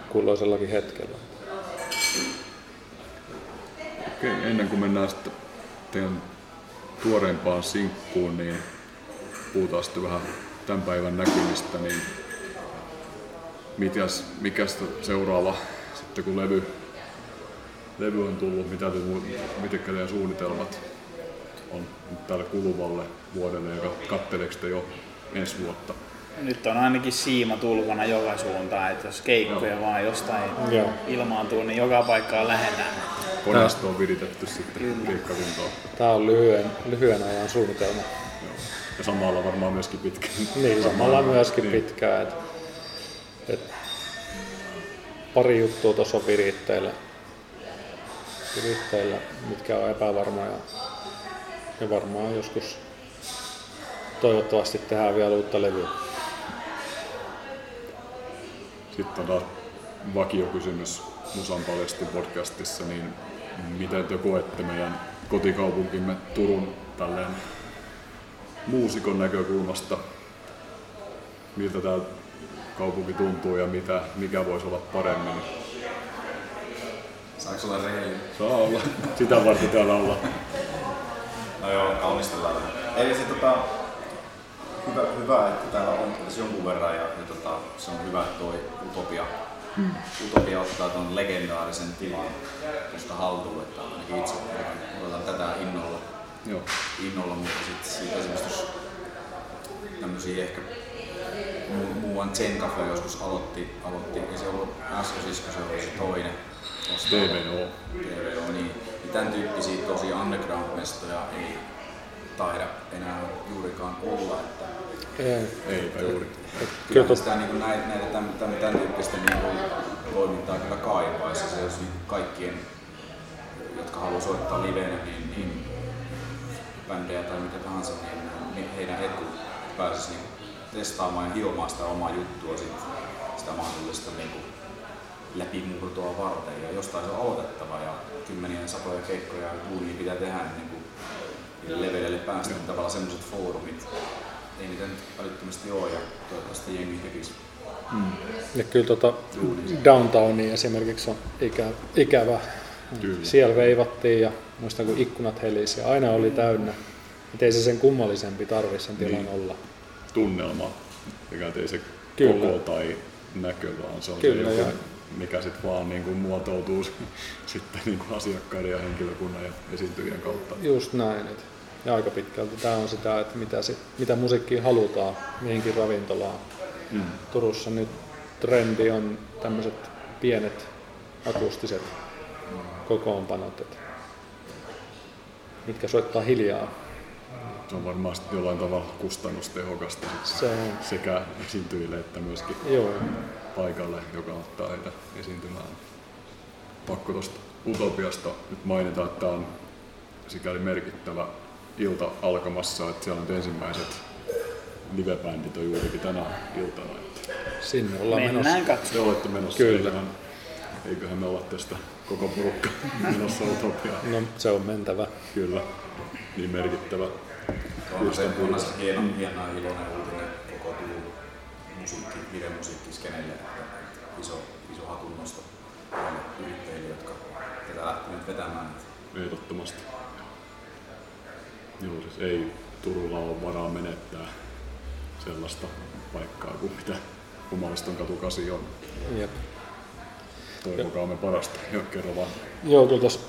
kulloisellakin hetkellä. Okei, ennen kuin mennään sitten teidän tuoreimpaan sinkkuun, niin puhutaan sitten vähän tämän päivän näkymistä, niin mitäs, mikäs seuraava sitten kun levy, levy on tullut, mitä te, mitkä teidän suunnitelmat on nyt tälle kuluvalle vuodelle ja kat- katteleeko te jo ensi vuotta? Nyt on ainakin siima tulvana joka suuntaan, että jos keikkoja vaan jostain Joo. ilmaantuu, niin joka paikkaan lähdetään. Koneisto on viritetty sitten Kyllä. keikkakuntoon. Tämä on lyhyen, lyhyen ajan suunnitelma. Joo. Ja samalla varmaan myöskin pitkä. Niin, samalla myöskin Niin. pitkään. Et, et pari juttua tuossa on viritteillä, viritteillä, mitkä on epävarmoja. Ja varmaan joskus toivottavasti tehdään vielä uutta levyä. Sitten taas vakiokysymys Musan paljastin podcastissa, niin miten te koette meidän kotikaupunkimme Turun tälleen muusikon näkökulmasta? Miltä tämä kaupunki tuntuu ja mitä, mikä voisi olla paremmin? Saanko olla rehellinen? Saa olla. Sitä varten täällä olla. No joo, kaunistellaan. Eli se tota, hyvä, hyvä, että täällä on tässä jonkun verran ja, ja tota, se on hyvä, että toi Utopia, mm. Utopia ottaa tuon legendaarisen tilan tuosta haltuun, että ainakin itse odotan tätä innolla, Joo. innolla mutta sitten siitä esimerkiksi jos tämmöisiä ehkä mu- muuan Zen Cafe joskus aloitti, aloitti ei se ollut äsken, se oli se toinen. TVO. TVO, niin, niin tämän tyyppisiä tosi underground-mestoja ei taida enää juurikaan olla. Että Ei. Eipä juuri. Kyllä kyllä tot, sitä niin näitä, näitä tämän, tämän, tämän tyyppistä niin kuin, toimintaa kyllä kaipaisi. Se olisi niin kaikkien, jotka haluaa soittaa livenä, niin, niin bändejä tai mitä tahansa, niin, niin heidän etu pääsisi niin testaamaan ja hiomaan sitä omaa juttua sit, sitä mahdollista niin kuin, läpimurtoa varten ja jostain se on aloitettava ja kymmeniä satoja keikkoja ja duunia pitää tehdä niin leveille päästä, niin tavallaan semmoiset foorumit, ei niitä nyt älyttömästi ole ja toivottavasti jengi tekisi. ja kyllä tota Downtowni esimerkiksi on ikä, ikävä. Kyllä. Siellä veivattiin ja muistan kun ikkunat helisi ja aina oli täynnä. Et ei se sen kummallisempi tarvi sen tilan Niin. olla. Tunnelma, mikä ei se Kyllä. koko tai näkö, vaan se on Kyllä, se joku, mikä sitten vaan niin kuin muotoutuu sitten niin kuin asiakkaiden ja henkilökunnan ja esiintyjien kautta. Just näin. Et, ja aika pitkälti tämä on sitä, että mitä, sit, mitä musiikkia halutaan mihinkin ravintolaan. Mm. Turussa nyt trendi on tämmöiset pienet akustiset kokoonpanot, et, mitkä soittaa hiljaa. Se on varmaan sitten jollain tavalla kustannustehokasta Se on, sekä esiintyjille että myöskin joo, paikalle, joka ottaa heitä esiintymään. Pakko tuosta Utopiasta nyt mainita, että tämä on sikäli merkittävä ilta alkamassa, että siellä on nyt ensimmäiset livebändit on juurikin tänä iltana. Että sinne ollaan Mennään menossa. te katsomaan. olette menossa, Kyllä. Eiköhän, eiköhän me olla tästä koko porukka menossa Utopiaan. No se on mentävä. Kyllä, niin merkittävä. On se, on se hieno, hieno iloinen uutinen koko Turun musiikki, videomusiikkiskenelle, että iso, iso hatunnosto yrittäjille, jotka ketä lähti nyt vetämään. Ehdottomasti. Joo, siis ei Turulla ole varaa menettää sellaista paikkaa kuin mitä Humariston katu 8 on. Jep. Toivokaamme parasta jo kerro vaan. Joo, kyllä tässä,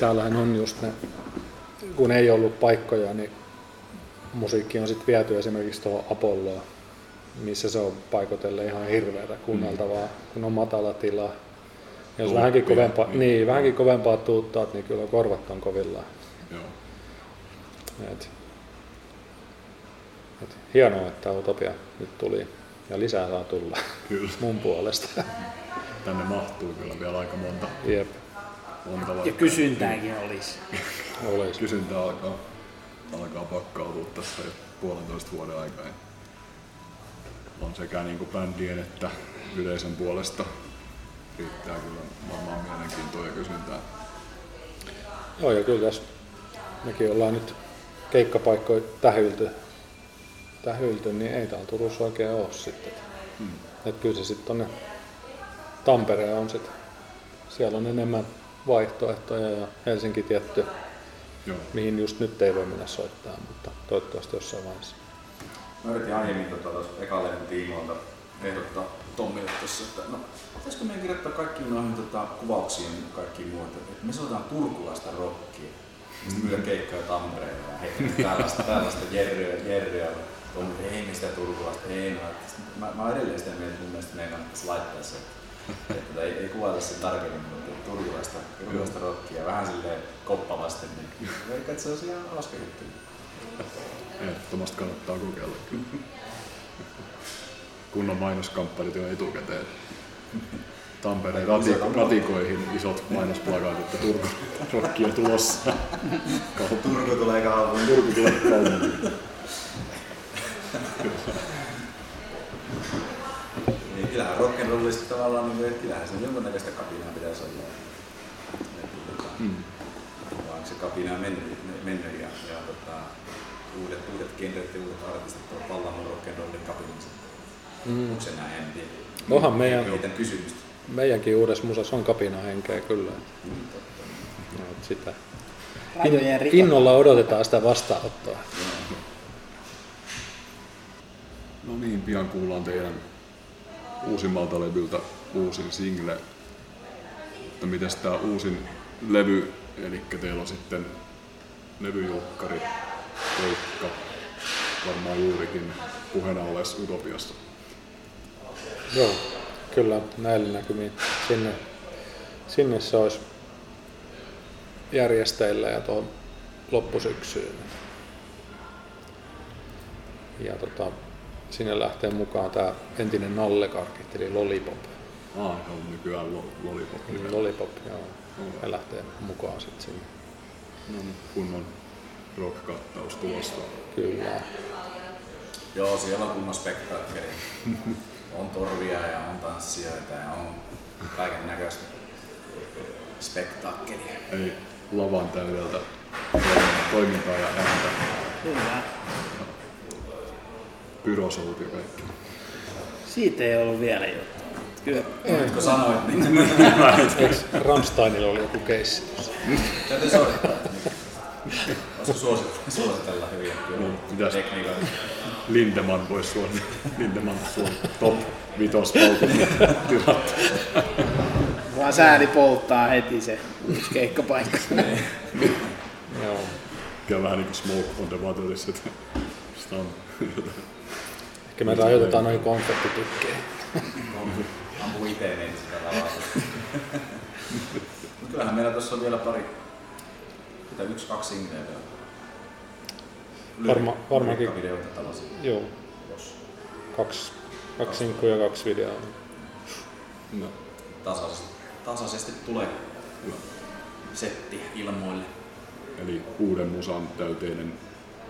täällähän on just ne, kun ei ollut paikkoja, niin musiikki on sitten viety esimerkiksi tuohon Apolloon, missä se on paikotelle ihan hirveätä kuunneltavaa, kun on matala tila. Ja jos vähänkin kovempaa, niin. niin, vähänkin kovempaa tuuttaat, niin kyllä korvat on kovillaan. Joo. Et, et, hienoa, että Utopia nyt tuli ja lisää saa tulla Kyllä. mun puolesta. Tänne mahtuu kyllä vielä aika monta, Jep, monta Ja vaikka. kysyntääkin olisi. olisi. Kysyntä alkaa, alkaa pakkautua tässä jo puolentoista vuoden aikaa. On sekä niin kuin bändien että yleisön puolesta riittää kyllä varmaan mielenkiintoa ja kysyntää. Joo, ja kyllä tässä mekin ollaan nyt keikkapaikkoja tähylty, tähylty niin ei täällä Turussa oikein ole sitten. Hmm. Et kyllä se sitten tonne Tampereen on sitten, siellä on enemmän vaihtoehtoja ja Helsinki tietty, Joo. mihin just nyt ei voi mennä soittaa, mutta toivottavasti jossain vaiheessa. Mä yritin aiemmin tuota tuossa tiimoilta ehdottaa Tommille tuossa, että no, pitäisikö meidän kirjoittaa kaikkiin noihin tota, kuvauksiin kaikkiin muuta, että me soitetaan turkulaista rockia. Sitten myydä keikkoja Tampereella ja heitetään tällaista, tällaista jerryä, jerryä. Että ei me sitä turkulaista, ei no. että Mä, mä oon edelleen sitä mieltä, että mun mielestä meidän kannattaisi laittaa se. Että tota, ei, ei kuvata sen tarkemmin, mutta turkulaista, turkulaista rockia vähän silleen koppavasti, niin veikkaan, että se olisi ihan hauska juttu. Ehdottomasti kannattaa kokeilla kyllä. Kunnon mainoskampanjat jo etukäteen. Tampereen ratiko- ratikoihin isot mainosplakaatit, että Turku rokki on tulossa. Turku tulee kaupunkiin. Turku tulee kaupunkiin. Niin kyllähän rock'n'rollista tavallaan, niin kuin, että kyllähän se jonkunnäköistä kapinaa pitäisi olla. Että, tota, Mm. Vaan se kapina on mennyt, mennyt ja, ja tota, uudet, uudet genret ja uudet artistit ovat vallannut rock'n'rollin kapinansa. Mm. Onko se näin? En tiedä. Onhan meidän, Heitän kysymystä. Meidänkin uudessa musassa on kapina henkeä kyllä. Mm. Et sitä. Innolla odotetaan sitä vastaanottoa. No niin, pian kuullaan teidän uusimmalta levyltä uusin single. Mutta mitäs tää uusin levy, eli teillä on sitten levyjulkkari, keikka, varmaan juurikin puheena olleessa Utopiassa. Joo, kyllä näillä näkymin sinne, sinne se olisi järjestäjillä ja tuohon loppusyksyyn. Ja tota, sinne lähtee mukaan tämä entinen nallekarkit, eli Lollipop. Ah, se on nykyään lo- Lollipop. Mm, Lollipop, joo. Ne lähtee mukaan sitten sinne. No, niin, kunnon rock-kattaus tulossa. Kyllä. Joo, siellä on kunnon spektaakkeli. on torvia ja on tanssijoita ja on kaiken näköistä spektaakkelia. Ei lavan täydeltä toimintaa ja ääntä, Kyllä. pyrosout ja kaikki. Siitä ei ollut vielä juttu. Kyllä. Nyt kun sanoit, niin Rammsteinilla oli joku keissi tuossa? täytyy soittaa. Olisiko suositella, hyviä Niin, pitäis- tekniikoita? Lindemann voisi suositella. Lindemann suon top vitos tilat. Vaan sääli polttaa heti se uusi keikkapaikka. Joo. Kyllä vähän niin kuin Smoke on the Waterissa, että sitä on Ehkä me rajoitetaan noihin konfettitikkeihin. Ampu itse niin sitä lavaa. Kyllähän meillä tuossa on vielä pari, mitä yksi, kaksi singleä vielä. Varma- varmaankin. Videoita tällaisia, Joo, jos kaksi, kaksi sinkkuja ja kaksi videoa. no, tasaisesti, tasaisesti tulee setti ilmoille. Eli uuden musan täyteinen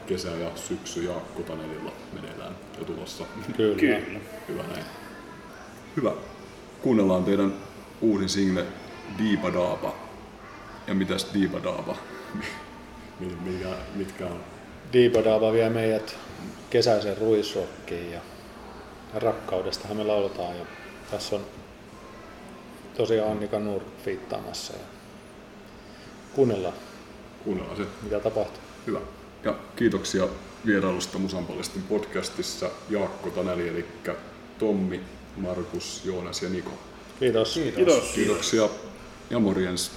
kesä ja syksy ja Kotanelilla meneillään jo tulossa. Kyllä. Kyllä. Hyvä näin. Hyvä. Kuunnellaan teidän uusin single Diipa Daapa. Ja mitäs Diipa Daapa? Mitkä, mitkä on? Diibadaba vie meidät kesäisen ruisrokkiin ja rakkaudestahan me lauletaan. Ja tässä on tosiaan Annika Nur fiittaamassa. Ja kuunnellaan, Kuunnellaan se. mitä tapahtuu. Hyvä. Ja kiitoksia vierailusta Musanpallistin podcastissa Jaakko Taneli, eli Tommi, Markus, Joonas ja Niko. Kiitos. Kiitos. Kiitos. Kiitoksia ja morjens.